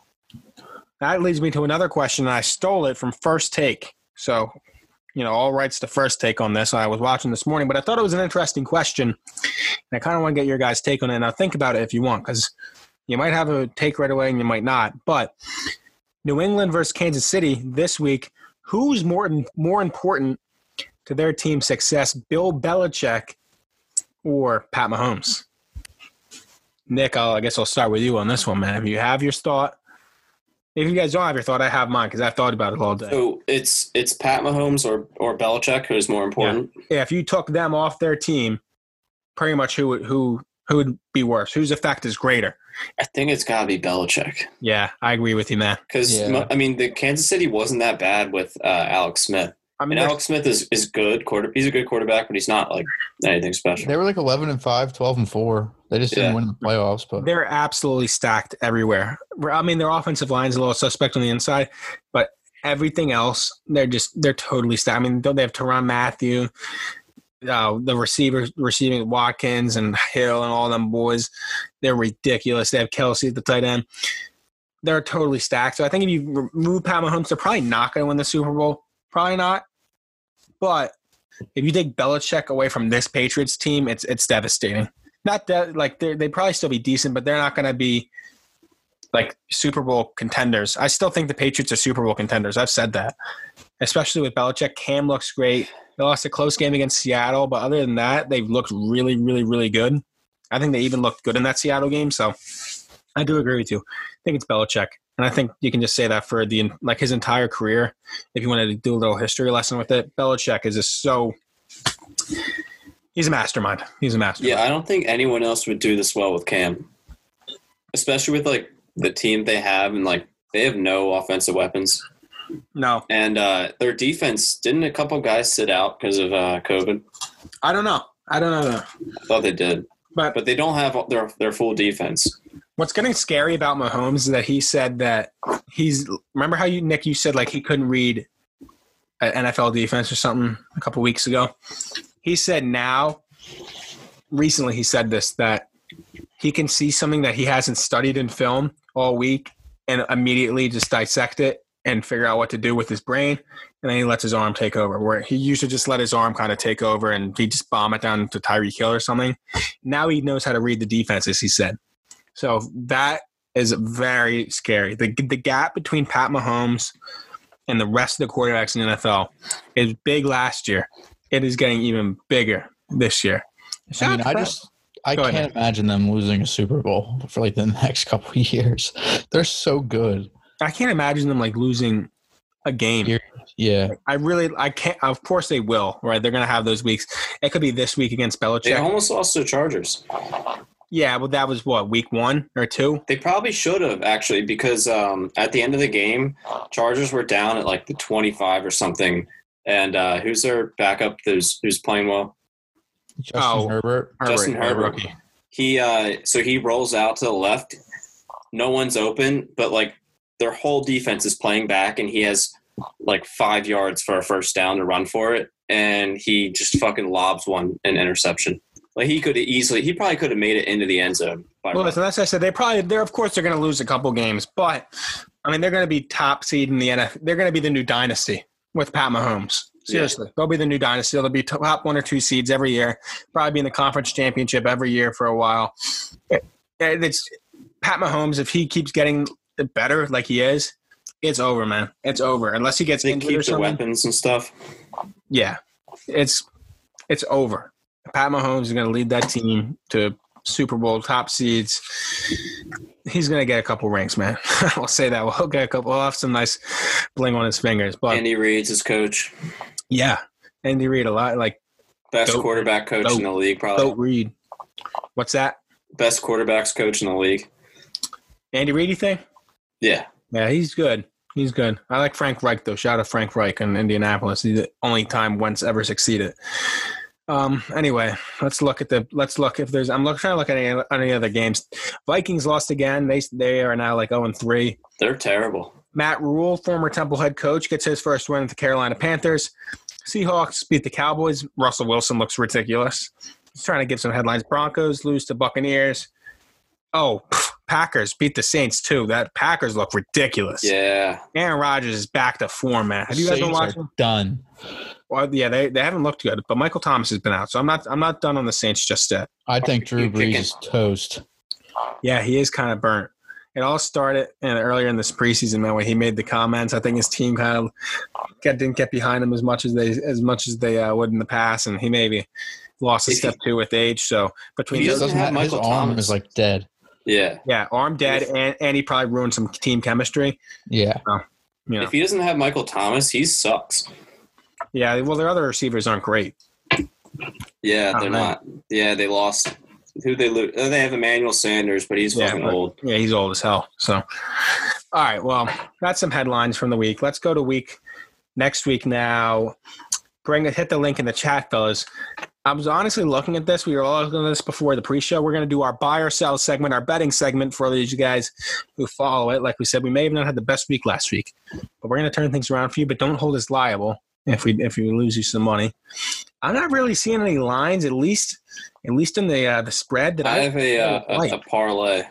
that leads me to another question. and I stole it from First Take. So, you know, all rights to First Take on this. I was watching this morning, but I thought it was an interesting question. And I kind of want to get your guys' take on it. Now, think about it if you want, because you might have a take right away and you might not. But New England versus Kansas City this week, who's more more important to their team's success, Bill Belichick or Pat Mahomes? Nick, I'll, I guess I'll start with you on this one, man. If you have your thought, if you guys don't have your thought, I have mine because I've thought about it all day. So it's it's Pat Mahomes or or Belichick who's more important. Yeah, if you took them off their team, pretty much who would who who would be worse? Whose effect is greater? I think it's got to be Belichick Yeah, I agree with you, man. because Yeah. I mean the Kansas City wasn't that bad with uh, Alex Smith. I mean, And Alex Smith is, is good quarter. He's a good quarterback, but he's not like anything special. They were like 11 and 5, 12 and 4. They just didn't Yeah. win the playoffs, but they're absolutely stacked everywhere. I mean, their offensive line's a little suspect on the inside, but everything else, they're just they're totally stacked. I mean, don't they have Tyrann Mathieu, uh, the receivers receiving Watkins and Hill and all them boys? They're ridiculous. They have Kelce at the tight end. They're totally stacked. So I think if you remove Pat Mahomes, they're probably not going to win the Super Bowl. Probably not. But if you take Belichick away from this Patriots team, it's it's devastating not that like they they probably still be decent, but they're not going to be like Super Bowl contenders. I still think the Patriots are Super Bowl contenders. I've said that, especially with Belichick. Cam looks great. They lost a close game against Seattle, but other than that, they've looked really, really, really good. I think they even looked good in that Seattle game. So I do agree with you. I think it's Belichick, and I think you can just say that for the like his entire career. If you wanted to do a little history lesson with it, Belichick is just so. He's a mastermind. He's a mastermind. Yeah, I don't think anyone else would do this well with Cam, especially with like the team they have and like they have no offensive weapons. No, And uh, their defense didn't a couple guys sit out because of uh, COVID? I don't know. I don't know. I thought they did, But but they don't have their their full defense. What's getting scary about Mahomes is that he said that he's. Remember how you, Nick, you said like he couldn't read an NFL defense or something a couple weeks ago? He said now, recently, he said this that he can see something that he hasn't studied in film all week and immediately just dissect it and figure out what to do with his brain. And then he lets his arm take over. Where he used to just let his arm kind of take over and he just bomb it down to Tyreek Hill or something. Now he knows how to read the defenses, he said. So that is very scary. The, the gap between Pat Mahomes and the rest of the quarterbacks in the NFL is big last year. It is getting even bigger this year. I mean, I just I Go can't ahead. imagine them losing a Super Bowl for like the next couple of years. They're so good. I can't imagine them like losing a game. Here- Yeah. I really, I can't. Of course they will, right? They're going to have those weeks. It could be this week against Belichick. They Belichick. almost lost to the Chargers. Yeah, well, that was what week one or two. They probably should have actually because um, at the end of the game, Chargers were down at like the twenty-five or something. And uh, who's their backup? Who's who's playing well? Justin Oh. Herbert. Justin the Herbert. He uh, so he rolls out to the left. No one's open, but like their whole defense is playing back, and he has like five yards for a first down to run for it, and he just fucking lobs one an interception. Like he could have easily, he probably could have made it into the end zone. By Well, listen, that's what I said. They probably, they're of course they're going to lose a couple games, but I mean they're going to be top seed in the NFL. They're going to be the new dynasty with Pat Mahomes. Seriously, they'll be the new dynasty. They'll be top one or two seeds every year. Probably be in the conference championship every year for a while. It's Pat Mahomes. If he keeps getting better like he is, it's over, man. It's over unless he gets they injured or keep their something. weapons and stuff. Yeah, it's it's over. Pat Mahomes is going to lead that team to Super Bowl top seeds. He's going to get a couple rings, man. I'll say that. We'll get a couple. We'll have some nice bling on his fingers. But Andy Reid's his coach, yeah, Andy Reid a lot like best Dope. quarterback coach in the league, probably Reid. What's that? best quarterbacks coach in the league. Andy Reid, you think? Yeah, Yeah, he's good. He's good. I like Frank Reich though. Shout out to Frank Reich in Indianapolis. He's the only time Wentz ever succeeded. Um. Anyway, let's look at the. Let's look if there's. I'm look, trying to look at any, any other games. Vikings lost again. They they are now like 0 and three. they're terrible. Matt Rhule, former Temple head coach, gets his first win with the Carolina Panthers. Seahawks beat the Cowboys. Russell Wilson looks ridiculous. He's trying to give some headlines. Broncos lose to Buccaneers. Oh, pff, Packers beat the Saints too. That Packers look ridiculous. Yeah. Aaron Rodgers is back to form, man. Have you guys been Saints are watching? Done. Well, yeah, they, they haven't looked good, but Michael Thomas has been out, so I'm not I'm not done on the Saints just yet. I think Drew Barbecue Brees is toast. Yeah, he is kind of burnt. It all started in, earlier in this preseason, man, when he made the comments. I think his team kind of get, didn't get behind him as much as they as much as they uh, would in the past, and he maybe lost a If he- step two with age. So between He those- doesn't have his Michael arm Thomas. is like dead. Yeah. yeah, arm dead, and, and he probably ruined some team chemistry. Yeah. You know, If he doesn't have Michael Thomas, he sucks. Yeah. Well, their other receivers aren't great. Yeah, they're not. Yeah, they lost. Who they lose? Oh, they have Emmanuel Sanders, but he's Yeah, fucking but- old. Yeah, he's old as hell. So, all right. Well, that's some headlines from the week. Let's go to week next week now. Bring it. Hit the link in the chat, fellas. I was honestly looking at this. We were all looking at this before the pre-show. We're going to do our buy or sell segment, our betting segment for all of you guys who follow it. Like we said, we may have not had the best week last week, but we're going to turn things around for you. But don't hold us liable if we if we lose you some money. I'm not really seeing any lines, at least at least in the uh, the spread that I I, have a uh, like. a parlay.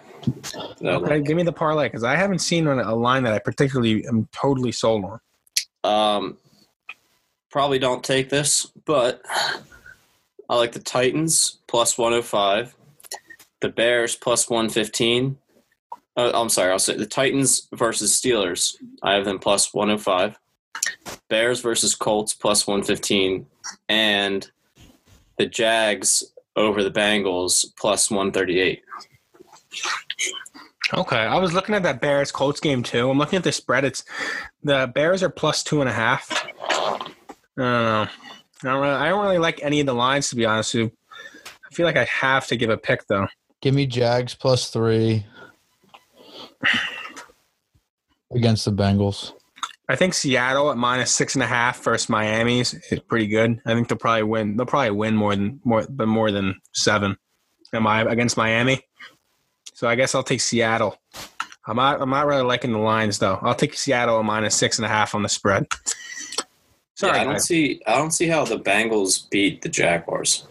Okay, like. give me the parlay because I haven't seen a a line that I particularly am totally sold on. Um, probably don't take this, but I like the Titans plus 105, the Bears plus 115. Uh, I'm sorry, I'll say the Titans versus Steelers. I have them plus 105. Bears versus Colts plus 115, and the Jags over the Bengals plus 138. Okay, I was looking at that Bears Colts game too. I'm looking at the spread. It's the Bears are plus two and a half. I don't know. I don't, really, I don't really like any of the lines to be honest with you. I feel like I have to give a pick though. Give me Jags plus three against the Bengals. I think Seattle at minus six and a half versus Miami's is pretty good. I think they'll probably win. They'll probably win more than more, but more than seven. Am I against Miami? So I guess I'll take Seattle. I'm not. I'm not really liking the lines though. I'll take Seattle at minus six and a half on the spread. Sorry, yeah, I don't guys. see. I don't see how the Bengals beat the Jaguars.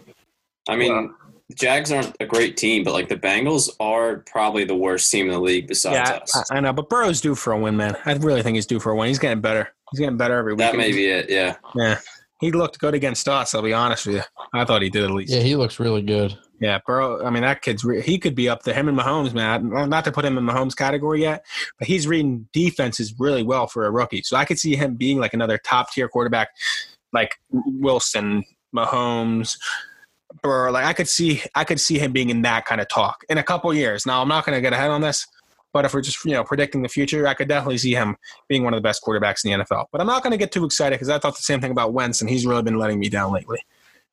I mean, Well- Jags aren't a great team, but like the Bengals are probably the worst team in the league besides yeah, us. I, I know, but Burrow's due for a win, man. I really think he's due for a win. He's getting better. He's getting better every week. that may be it. Yeah, Yeah, he looked good against us. I'll be honest with you. I thought he did at least. Yeah, he looks really good. Yeah, Burrow. I mean, that kid's re- he could be up there. Him and Mahomes, man. Not to put him in Mahomes category yet, but he's reading defenses really well for a rookie. So I could see him being like another top tier quarterback, like Wilson, Mahomes, Like I could see, I could see him being in that kind of talk in a couple years. Now I'm not going to get ahead on this, but if we're just you know predicting the future, I could definitely see him being one of the best quarterbacks in the NFL. But I'm not going to get too excited because I thought the same thing about Wentz, and he's really been letting me down lately.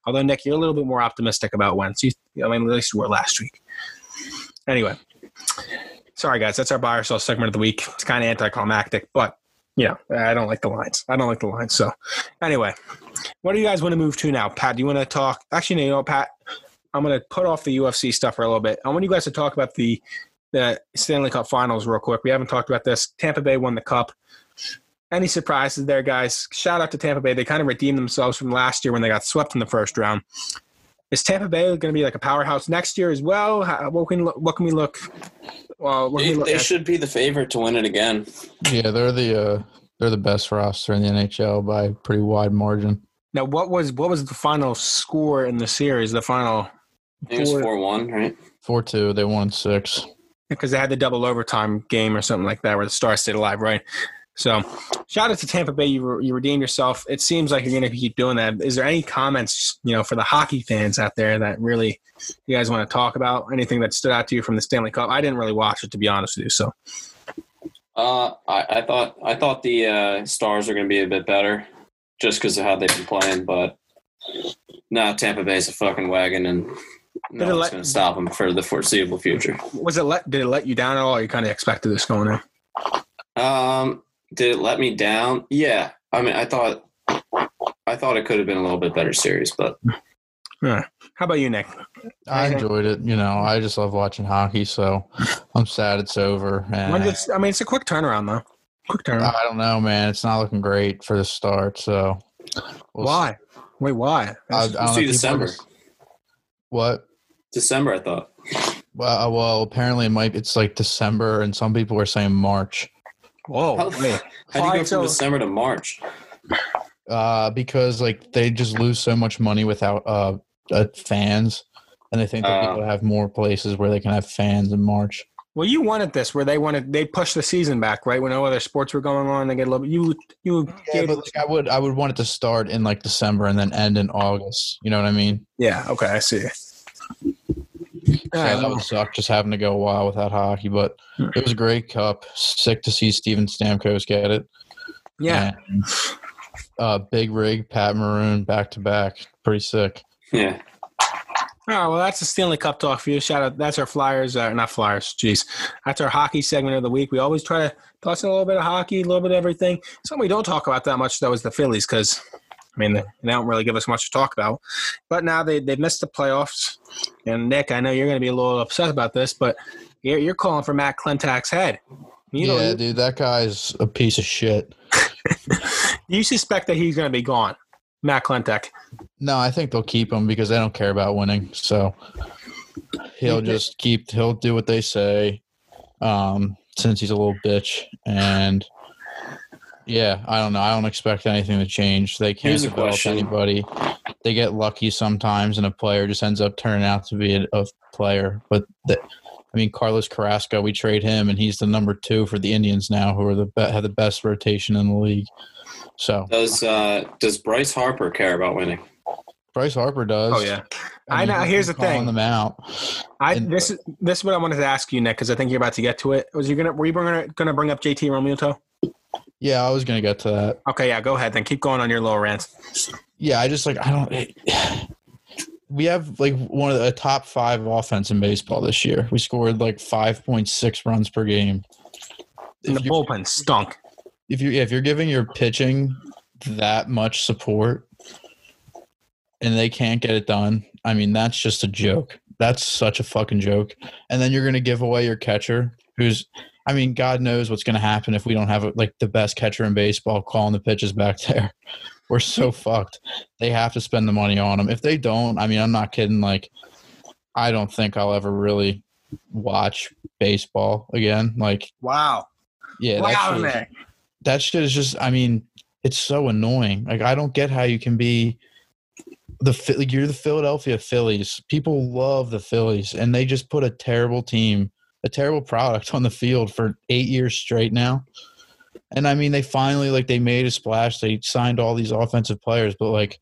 Although Nick, you're a little bit more optimistic about Wentz. You, I mean, at least you were last week. Anyway, sorry guys, that's our buy or sell segment of the week. It's kind of anticlimactic, but you know, I don't like the lines. I don't like the lines. So, anyway, what do you guys want to move to now, Pat? Do you want to talk? Actually, no, you know, Pat, I'm going to put off the UFC stuff for a little bit. I want you guys to talk about the the Stanley Cup Finals real quick. We haven't talked about this. Tampa Bay won the cup. Any surprises there, guys? Shout out to Tampa Bay. They kind of redeemed themselves from last year when they got swept in the first round. Is Tampa Bay going to be like a powerhouse next year as well? How, what can what can we look? Well, they, they at? should be the favorite to win it again. Yeah, they're the uh, they're the best roster in the NHL by a pretty wide margin. Now, what was what was the final score in the series? The final I think it was Four- four one, right? Four two, they won six. because they had the double overtime game or something like that where the Stars stayed alive, right? So, shout out to Tampa Bay. You re- you redeemed yourself. It seems like you're going to keep doing that. Is there any comments, you know, for the hockey fans out there that really you guys want to talk about? Anything that stood out to you from the Stanley Cup? I didn't really watch it to be honest with you. So, Uh, I, I thought I thought the uh, Stars are going to be a bit better, just because of how they've been playing. But now Tampa Bay's a fucking wagon, and no it one's going to stop them for the foreseeable future. was it let did it let you down at all? Or you kind of expected this going in? Um, did it let me down? Yeah. I mean, I thought I thought it could have been a little bit better series, but yeah. How about you, Nick? I enjoyed it. You know, I just love watching hockey, so I'm sad it's over. And When did- I mean, it's a quick turnaround though. Quick turnaround. I don't know, man. It's not looking great for the start. So we'll why? Wait, why? I, I don't know, see people December. just- What? December, I thought. Well, uh, well, apparently it might. It's like December, and some people are saying March. Whoa, How, wait. how do you go from so- December to March? Uh, because like they just lose so much money without uh, uh fans, and they think that Oh. people have more places where they can have fans in March. Well, you wanted this where they wanted they pushed the season back, right? When no other sports were going on, they get a little. Bit you you Yeah, but like I would, I would want it to start in like December and then end in August. You know what I mean? yeah. Okay, I see. So that would suck just having to go a while without hockey, but it was a great cup. Sick to see Steven Stamkos get it. yeah. And, uh, big rig, Pat Maroon, back to back. Pretty sick. Yeah. Oh well, that's the Stanley Cup talk for you. Shout out. That's our Flyers, uh, not Flyers. Jeez, that's our hockey segment of the week. We always try to toss in a little bit of hockey, a little bit of everything. Something we don't talk about that much though is the Phillies because. I mean, they don't really give us much to talk about. But now they they missed the playoffs. And Nick, I know you're going to be a little upset about this, but you're, you're calling for Matt Klentak's head. You know, yeah, dude, that guy's a piece of shit. you suspect that he's going to be gone, Matt Klentak. No, I think they'll keep him because they don't care about winning. So he'll just keep. He'll do what they say, um, since he's a little bitch. And yeah, I don't know. I don't expect anything to change. They can't Here's develop question. anybody. They get lucky sometimes, and a player just ends up turning out to be a, a player. But the, I mean, Carlos Carrasco, we trade him, and he's the number two for the Indians now, who are the be- have the best rotation in the league. So Does uh does Bryce Harper care about winning? Bryce Harper does. Oh yeah, I know. he's Here's the calling thing. them out. I And- this is this is what I wanted to ask you, Nick, because I think you're about to get to it. Was you gonna were you gonna gonna bring up JT Realmuto? Yeah, I was gonna get to that. Okay, yeah, go ahead. Then keep going on your little rant. Yeah, I just like I don't. We have like one of the top five offense in baseball this year. We scored like five point six runs per game. And the bullpen stunk. if you if you're giving your pitching that much support and they can't get it done, I mean that's just a joke. That's such a fucking joke. And then you're gonna give away your catcher, who's I mean, God knows what's gonna happen if we don't have like the best catcher in baseball calling the pitches back there. We're so fucked. They have to spend the money on him. If they don't, I mean, I'm not kidding. Like, I don't think I'll ever really watch baseball again. Like, Wow. yeah, that wow, shit is- that shit is just i mean it's so annoying like i don't get how you can be the like you're the philadelphia phillies people love the phillies and they just put a terrible team a terrible product on the field for eight years straight now. And i mean they finally like they made a splash. They signed all these offensive players but like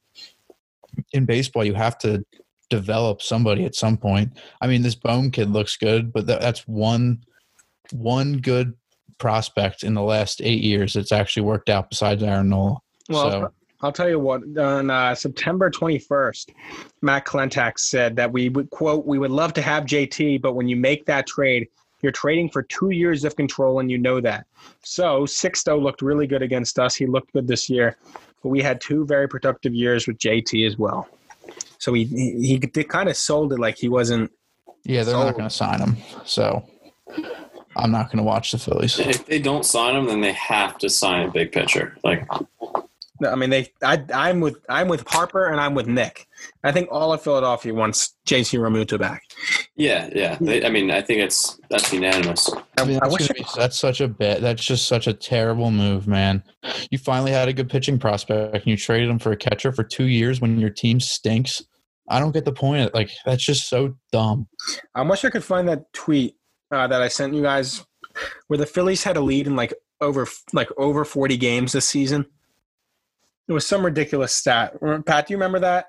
in baseball you have to develop somebody at some point. I mean this Bohm kid looks good but that, that's one one good prospect in the last eight years that's actually worked out besides Aaron Nola. Well, so I'll tell you what. On uh, September 21st, Matt Klentak said that we would quote, "We would love to have JT, but when you make that trade, you're trading for two years of control, and you know that." So Sixto looked really good against us. He looked good this year, but we had two very productive years with JT as well. So he he, he kind of sold it like he wasn't. yeah, they're So- not going to sign him. So I'm not going to watch the Phillies. If they don't sign him, then they have to sign a big pitcher. Like I mean, they. I, I'm with I'm with Harper and I'm with Nick. I think all of Philadelphia wants JT Realmuto back. yeah, yeah. They, I mean, I think it's that's unanimous. I, I mean, I that's, wish be, that's such a bit. That's just such a terrible move, man. You finally had a good pitching prospect, and you traded him for a catcher for two years when your team stinks. I don't get the point. Like that's just so dumb. I wish I could find that tweet uh, that I sent you guys, where the Phillies had a lead in like over like over forty games this season. It was some ridiculous stat. Pat, do you remember that?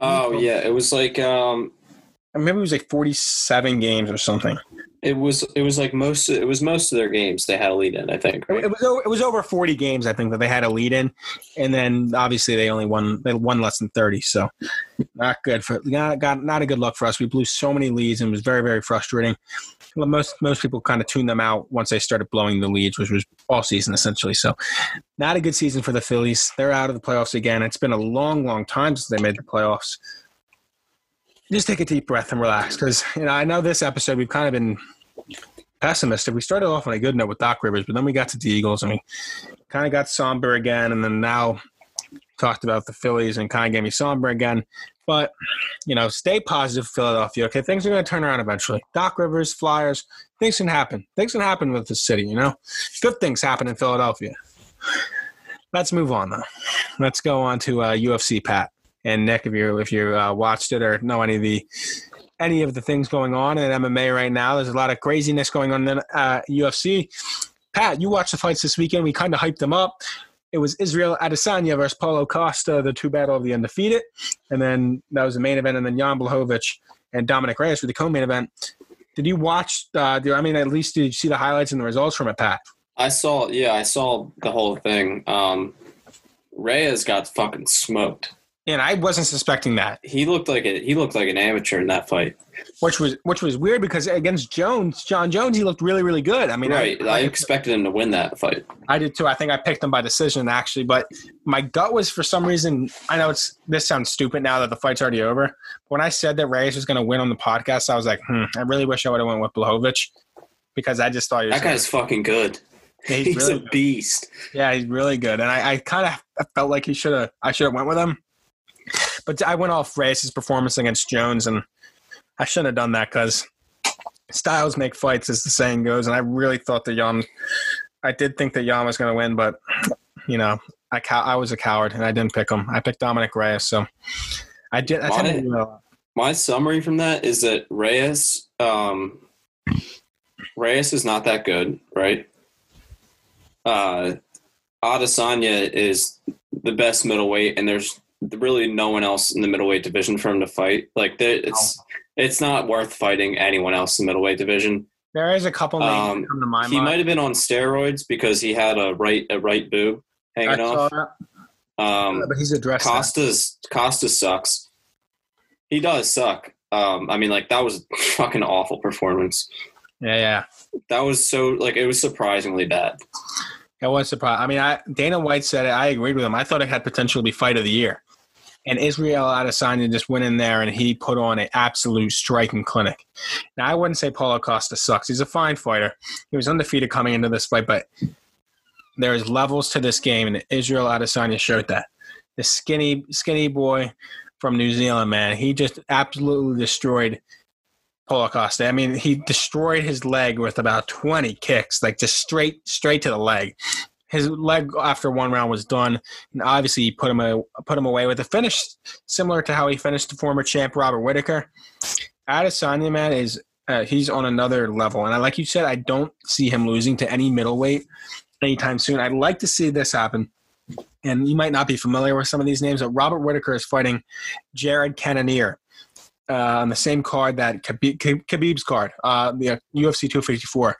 Oh yeah, it was like um, Maybe it was like forty-seven games or something. it was it was like most it was most of their games they had a lead in. I think. It, Right? it was it was over forty games, I think, that they had a lead in, and then obviously they only won they won less than thirty. So not good for not got not a good luck for us. We blew so many leads and it was very very frustrating. Well, most most people kind of tuned them out once they started blowing the leads, which was all season essentially. So not a good season for the Phillies. They're out of the playoffs again. It's been a long long time since they made the playoffs. Just take a deep breath and relax, because you know I know this episode we've kind of been pessimistic. We started off on a good note with Doc Rivers, but then we got to the Eagles and we kind of got somber again, and then now talked about the Phillies and kind of gave me somber again. But you know, stay positive, Philadelphia. Okay, things are going to turn around eventually. Doc Rivers, Flyers, things can happen. Things can happen with the city. You know, good things happen in Philadelphia. Let's move on though. Let's go on to uh, UFC, Pat and Nick. If you if you uh, watched it or know any of the any of the things going on in MMA right now, there's a lot of craziness going on in uh, UFC. Pat, you watched the fights this weekend. We kind of hyped them up. It was Israel Adesanya versus Paulo Costa, the two battle of the undefeated, and then that was the main event, and then Jan Blachowicz and Dominic Reyes for the co-main event. Did you watch? Uh, do, I mean, at least did you see the highlights and the results from it, Pat? I saw, yeah, I saw the whole thing. Um, Reyes got fucking smoked. And I wasn't suspecting that. He looked like a, he looked like an amateur in that fight. Which was which was weird because against Jones, Jon Jones, he looked really really good. I mean, right. I, I, I expected him to win that fight. I did too. I think I picked him by decision actually, but my gut was for some reason. I know it's this sounds stupid now that the fight's already over. When I said that Reyes was going to win on the podcast, I was like, hmm, I really wish I would have went with Blachowicz because I just thought he was that guy's fucking good. Yeah, he's, he's really a good. beast. Yeah, he's really good, and I, I kind of felt like he should have. I should have went with him, but I went off Reyes' performance against Jones, and I shouldn't have done that because styles make fights, as the saying goes. And I really thought that Jan, I did think that Jan was going to win, but you know, I cow- I was a coward and I didn't pick him. I picked Dominic Reyes, so I did. I tend to that. My summary from that is that Reyes, um, Reyes is not that good, right? Uh, Adesanya is the best middleweight, and there's really no one else in the middleweight division for him to fight. Like, it's it's not worth fighting anyone else in the middleweight division. There is a couple names Um, come to my He mind. might have been on steroids because he had a right a right boob hanging off. that, Um, but he's addressed that. Costa's Costa sucks. He does suck. Um, I mean, like that was a fucking awful performance. Yeah, yeah. That was so like it was surprisingly bad. It was surprised. I mean, I, Dana White said it. I agreed with him. I thought it had potential to be fight of the year. And Israel Adesanya just went in there and he put on an absolute striking clinic. Now, I wouldn't say Paulo Costa sucks. He's a fine fighter. He was undefeated coming into this fight, but there's levels to this game, and Israel Adesanya showed that. The skinny, skinny boy from New Zealand, man, he just absolutely destroyed Paulo Costa. I mean, he destroyed his leg with about 20 kicks, like just straight, straight to the leg. His leg after one round was done, and obviously he put him a, put him away with a finish similar to how he finished the former champ Robert Whitaker. Adesanya, man, is uh, he's on another level, and I, like you said, I don't see him losing to any middleweight anytime soon. I'd like to see this happen. And you might not be familiar with some of these names, but Robert Whitaker is fighting Jared Cannonier uh, on the same card that Khabib, Khabib's card, uh, the UFC 254.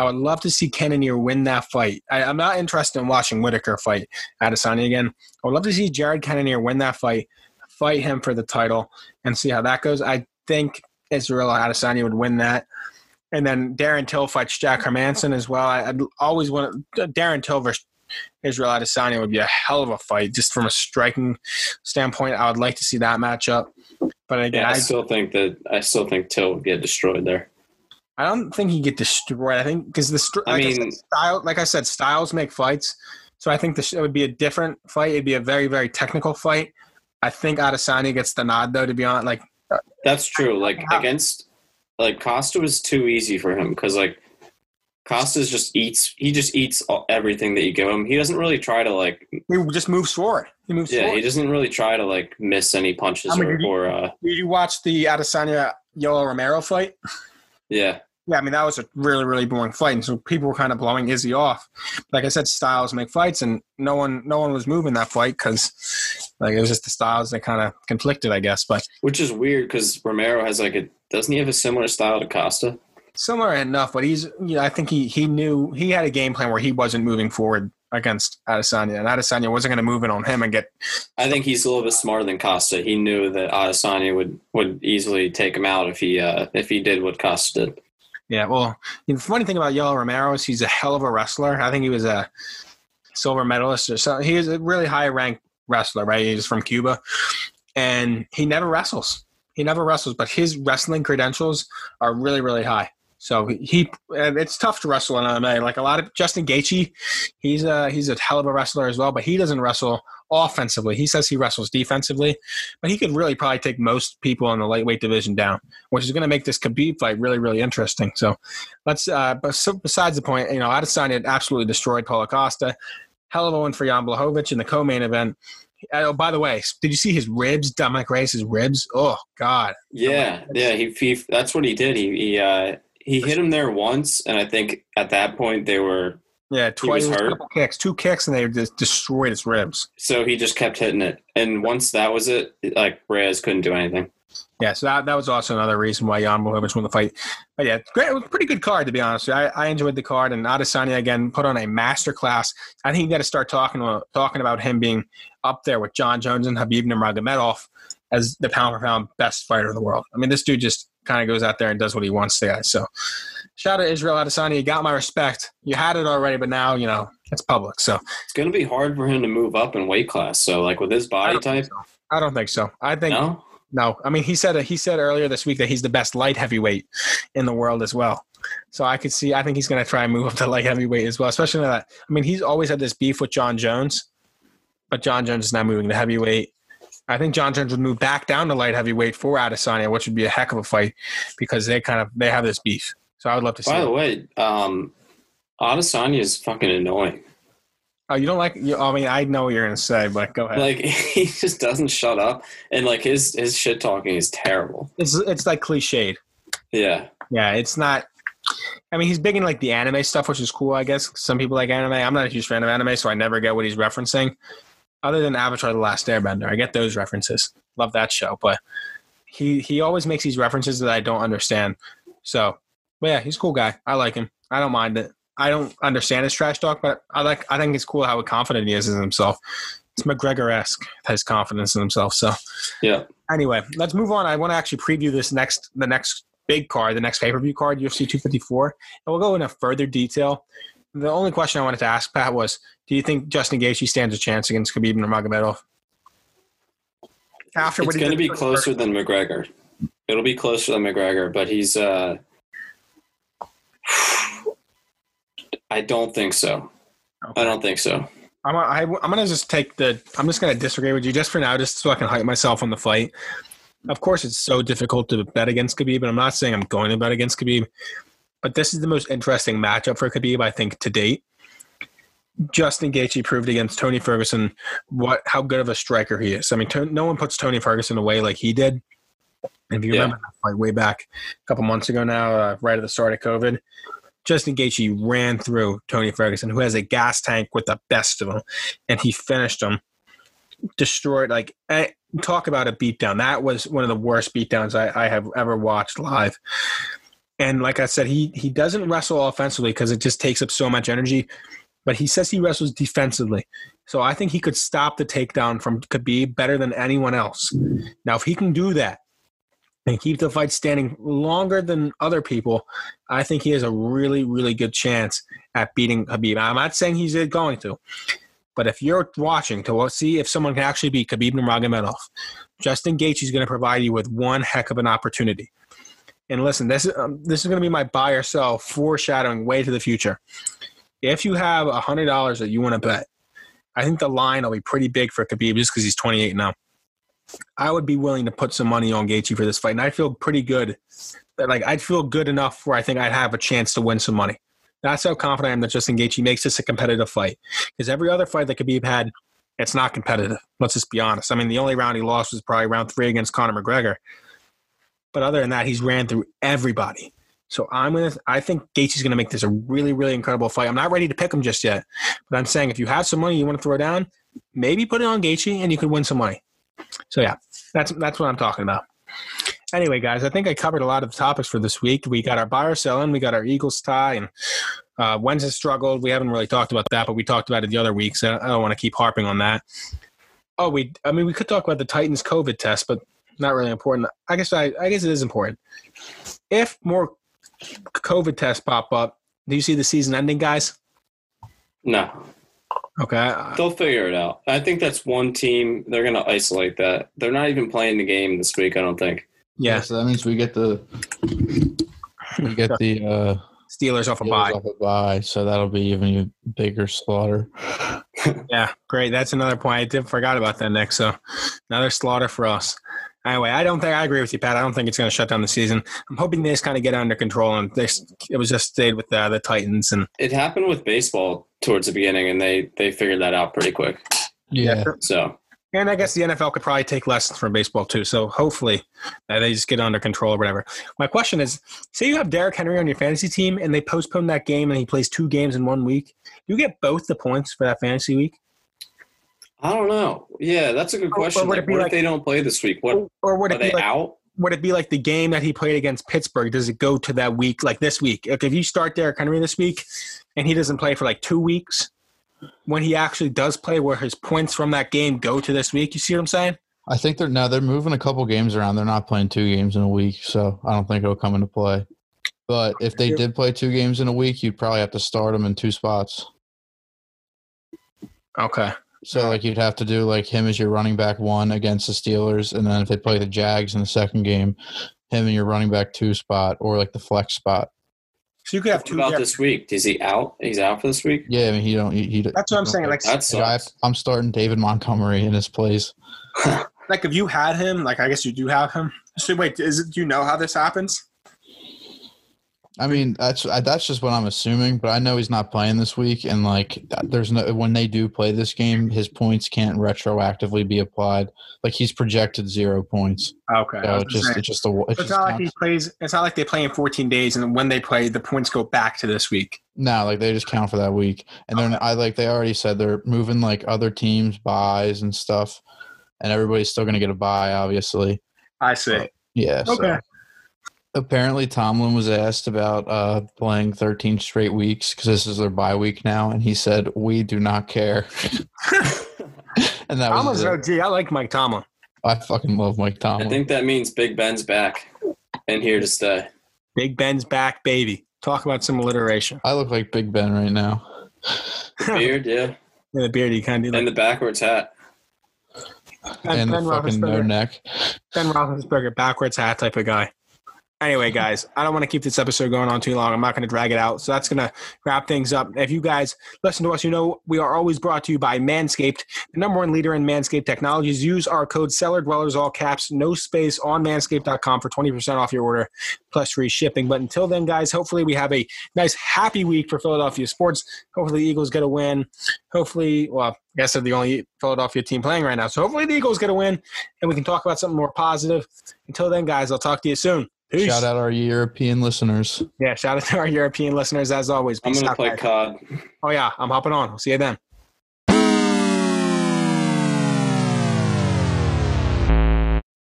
I would love to see Cannonier win that fight. I, I'm not interested in watching Whitaker fight Adesanya again. I would love to see Jared Cannonier win that fight, fight him for the title, and see how that goes. I think Israel Adesanya would win that. And then Darren Till fights Jack Hermansson as well. I, I'd always want Darren Till versus Israel Adesanya would be a hell of a fight, just from a striking standpoint. I would like to see that matchup. But again, Yeah, I I, still think that I still think Till would get destroyed there. I don't think he get destroyed. I think because the I like I, mean- said, style, like I said, styles make fights. So I think this it would be a different fight. It'd be a very very technical fight. I think Adesanya gets the nod though. To be honest, like That's true. Like against like Costa was too easy for him because like Costa's just eats. He just eats all, everything that you give him. He doesn't really try to like. he just moves forward. He moves Yeah, forward. he doesn't really try to like miss any punches I mean, or, did you- or uh, Did you watch the Adesanya Yoel Romero fight? yeah. Yeah, I mean that was a really really boring fight, and so people were kind of blowing Izzy off. Like I said, styles make fights, and no one no one was moving that fight because like it was just the styles that kind of conflicted, I guess. But Which is weird because Romero has like a doesn't he have a similar style to Costa? similar enough, but he's you know I think he he knew he had a game plan where he wasn't moving forward against Adesanya, and Adesanya wasn't going to move it on him and get I think he's a little bit smarter than Costa. He knew that Adesanya would would easily take him out if he uh, if he did what Costa did. Yeah, well, the funny thing about Yoel Romero is he's a hell of a wrestler. I think he was a silver medalist or so. He is a really high ranked wrestler, right? He's from Cuba, and he never wrestles. He never wrestles, but his wrestling credentials are really, really high. So he, it's tough to wrestle in MMA. Like a lot of Justin Gaethje, he's a he's a hell of a wrestler as well, but he doesn't wrestle offensively. He says he wrestles defensively, but he could really probably take most people in the lightweight division down, which is going to make this Khabib fight really, really interesting. So let's. Uh, but so besides the point, you know, Adesanya absolutely destroyed Paulo Costa. Hell of a win for Jan Blachowicz in the co-main event. Oh, by the way, did you see his ribs? Dominic Reyes' ribs. Oh God. Yeah, yeah. He, he that's what he did. He he uh, he hit him there once, and I think at that point they were yeah twice couple kicks, two kicks, and they just destroyed his ribs. so he just kept hitting it. And once that was it, like Reyes couldn't do anything. Yeah, so that, that was also another reason why Jan Blachowicz won the fight. But yeah, great. It was a pretty good card to be honest. I, I enjoyed the card, and Adesanya again put on a master class. I think you got to start talking about, talking about him being up there with Jon Jones and Khabib Nurmagomedov as the pound for pound best fighter in the world. I mean, this dude just kind of goes out there and does what he wants to, guys. So shout out to Israel Adesanya. You got my respect. You had it already, but now you know it's public. So It's going to be hard for him to move up in weight class. So like with his body don't type, so. I don't think so. I think no. No, I mean he said he said earlier this week that he's the best light heavyweight in the world as well. So I could see. I think he's going to try and move up to light heavyweight as well. Especially that. I mean, he's always had this beef with Jon Jones, but Jon Jones is now moving to heavyweight. I think Jon Jones would move back down to light heavyweight for Adesanya, which would be a heck of a fight because they kind of they have this beef. So I would love to see. By it. the way, um, Adesanya is fucking annoying. Oh, you don't like? You, I mean, I know what you're going to say, but go ahead. Like he just doesn't shut up, and like his his shit talking is terrible. it's it's like cliched. Yeah, Yeah, it's not. I mean, he's big in like the anime stuff, which is cool, I guess. Some people like anime. I'm not a huge fan of anime, so I never get what he's referencing. Other than Avatar: The Last Airbender, I get those references. Love that show, but he he always makes these references that I don't understand. So, but yeah, he's a cool guy. I like him. I don't mind it. I don't understand his trash talk, but I like. I think it's cool how confident he is in himself. It's McGregor esque his confidence in himself. So yeah. anyway, let's move on. I want to actually preview this next the next big card, the next pay per view card, UFC 254, and we'll go into further detail. The only question I wanted to ask Pat was, do you think Justin Gaethje stands a chance against Khabib Nurmagomedov? After It's going to be closer than McGregor. It'll be closer than McGregor, but he's. uh I don't think so. I don't think so. I'm, I, I'm gonna just take the. I'm just gonna disagree with you just for now, just so I can hype myself on the fight. Of course, it's so difficult to bet against Khabib, and I'm not saying I'm going to bet against Khabib, but this is the most interesting matchup for Khabib, I think, to date. Justin Gaethje proved against Tony Ferguson what how good of a striker he is. I mean, no one puts Tony Ferguson away like he did. If you Yeah. remember that fight way back a couple months ago now, uh, right at the start of COVID, Justin Gaethje ran through Tony Ferguson, who has a gas tank with the best of them, and he finished him, destroyed. Like, talk about a beatdown. That was one of the worst beatdowns I, I have ever watched live. And like I said, he he doesn't wrestle offensively because it just takes up so much energy. But he says he wrestles defensively. So I think he could stop the takedown from Khabib better than anyone else. Now, if he can do that and keep the fight standing longer than other people, I think he has a really, really good chance at beating Khabib. I'm not saying he's going to, but if you're watching to see if someone can actually beat Khabib Nurmagomedov, Justin Gaethje is going to provide you with one heck of an opportunity. And listen, this is um, this is going to be my buy or sell foreshadowing way to the future. If you have hundred dollars that you want to bet, I think the line will be pretty big for Khabib just because he's 28 now. I would be willing to put some money on Gaethje for this fight, and I feel pretty good. That like I'd feel good enough where I think I'd have a chance to win some money. That's how confident I am that Justin Gaethje makes this a competitive fight. Because every other fight that Khabib had, it's not competitive. Let's just be honest. I mean, the only round he lost was probably round three against Conor McGregor. But other than that, he's ran through everybody. So I'm gonna. I think Gaethje's gonna make this a really, really incredible fight. I'm not ready to pick him just yet, but I'm saying if you have some money you want to throw down, maybe put it on Gaethje and you could win some money. So yeah, that's that's what I'm talking about. Anyway, guys, I think I covered a lot of topics for this week. We got our buyer selling, we got our Eagles tie, and uh, Wednesday struggled. We haven't really talked about that, but we talked about it the other week, so I don't want to keep harping on that. Oh, we. I mean, we could talk about the Titans COVID test, but not really important. I guess I, I guess it is important. If more COVID tests pop up, do you see the season ending, guys? No, Okay. they'll figure it out. I think that's one team. They're going to isolate that. They're not even playing the game this week. I don't think. Yeah. So that means we get the we get the uh Steelers off a Steelers bye. off a bye, so that'll be even a bigger slaughter. Yeah, great. That's another point. I did forgot about that, Nick. So another slaughter for us. Anyway, I don't think I agree with you, Pat. I don't think it's going to shut down the season. I'm hoping they just kind of get under control, and they, it was just stayed with the, the Titans. And It happened with baseball towards the beginning, and they they figured that out pretty quick. Yeah. So and I guess the NFL could probably take lessons from baseball too. So hopefully uh, they just get under control or whatever. My question is: Say you have Derrick Henry on your fantasy team, and they postpone that game, and he plays two games in one week. Do you get both the points for that fantasy week? I don't know. Yeah, that's a good Or- or question. would it Like, be what like- if they don't play this week? What or would are it be they like out? would it be like the game that he played against Pittsburgh? Does it go to that week, like this week? Like if you start Derrick Henry this week and he doesn't play for like two weeks, when he actually does play, where his points from that game go to this week? You see what I'm saying? I think they're now they're moving a couple games around. They're not playing two games in a week, so I don't think it'll come into play. But if they did play two games in a week, you'd probably have to start them in two spots. Okay. So like you'd have to do like him as your running back one against the Steelers, and then if they play the Jags in the second game, him and your running back two spot or like the flex spot. So you could have What two. about Derrick- this week? Is he out? He's out for this week. Yeah, I mean he don't. He, he That's what I'm saying. Like, That Like, I, sucks. I'm starting David Montgomery in his place. like if you had him, like I guess you do have him. So wait, is it? Do you know how this happens? I mean, that's I- that's just what I'm assuming, but I know he's not playing this week, and like, there's no when they do play this game, his points can't retroactively be applied. Like he's projected zero points, Okay. so it's just it's just a it's not like he plays. It's not like they play in 14 days, and when they play, the points go back to this week. no, like they just count for that week, and then I like they already said they're moving like other teams buys and stuff, and everybody's still gonna get a buy, obviously. I see. Yeah. Okay. So. Apparently, Tomlin was asked about uh, playing 13 straight weeks because this is their bye week now, and he said, "We do not care." and that Tomlin's was an it. OG. I like Mike Tomlin. I fucking love Mike Tomlin. I think that means Big Ben's back and here to stay. Big Ben's back, baby. Talk about some alliteration. I look like Big Ben right now. The beard, yeah, Yeah, the beard, you kind of do and like the backwards hat. and the Ben fucking no Roethlisberger. neck. Ben Roethlisberger, backwards hat type of guy. Anyway, guys, I don't want to keep this episode going on too long. I'm not going to drag it out. So that's going to wrap things up. If you guys listen to us, you know we are always brought to you by Manscaped, the number one leader in Manscaped technologies. Use our code Cellar Dwellers, all caps, no space, on manscaped.com for 20% off your order plus free shipping. But until then, guys, hopefully we have a nice, happy week for Philadelphia sports. Hopefully the Eagles get a win. Hopefully, well, I guess they're the only Philadelphia team playing right now. So hopefully the Eagles get a win and we can talk about something more positive. Until then, guys, I'll talk to you soon. Peace. Shout out our European listeners. Yeah, shout out to our European listeners as always. I'm gonna out, play guys. COD. Oh yeah, I'm hopping on. We'll see you then.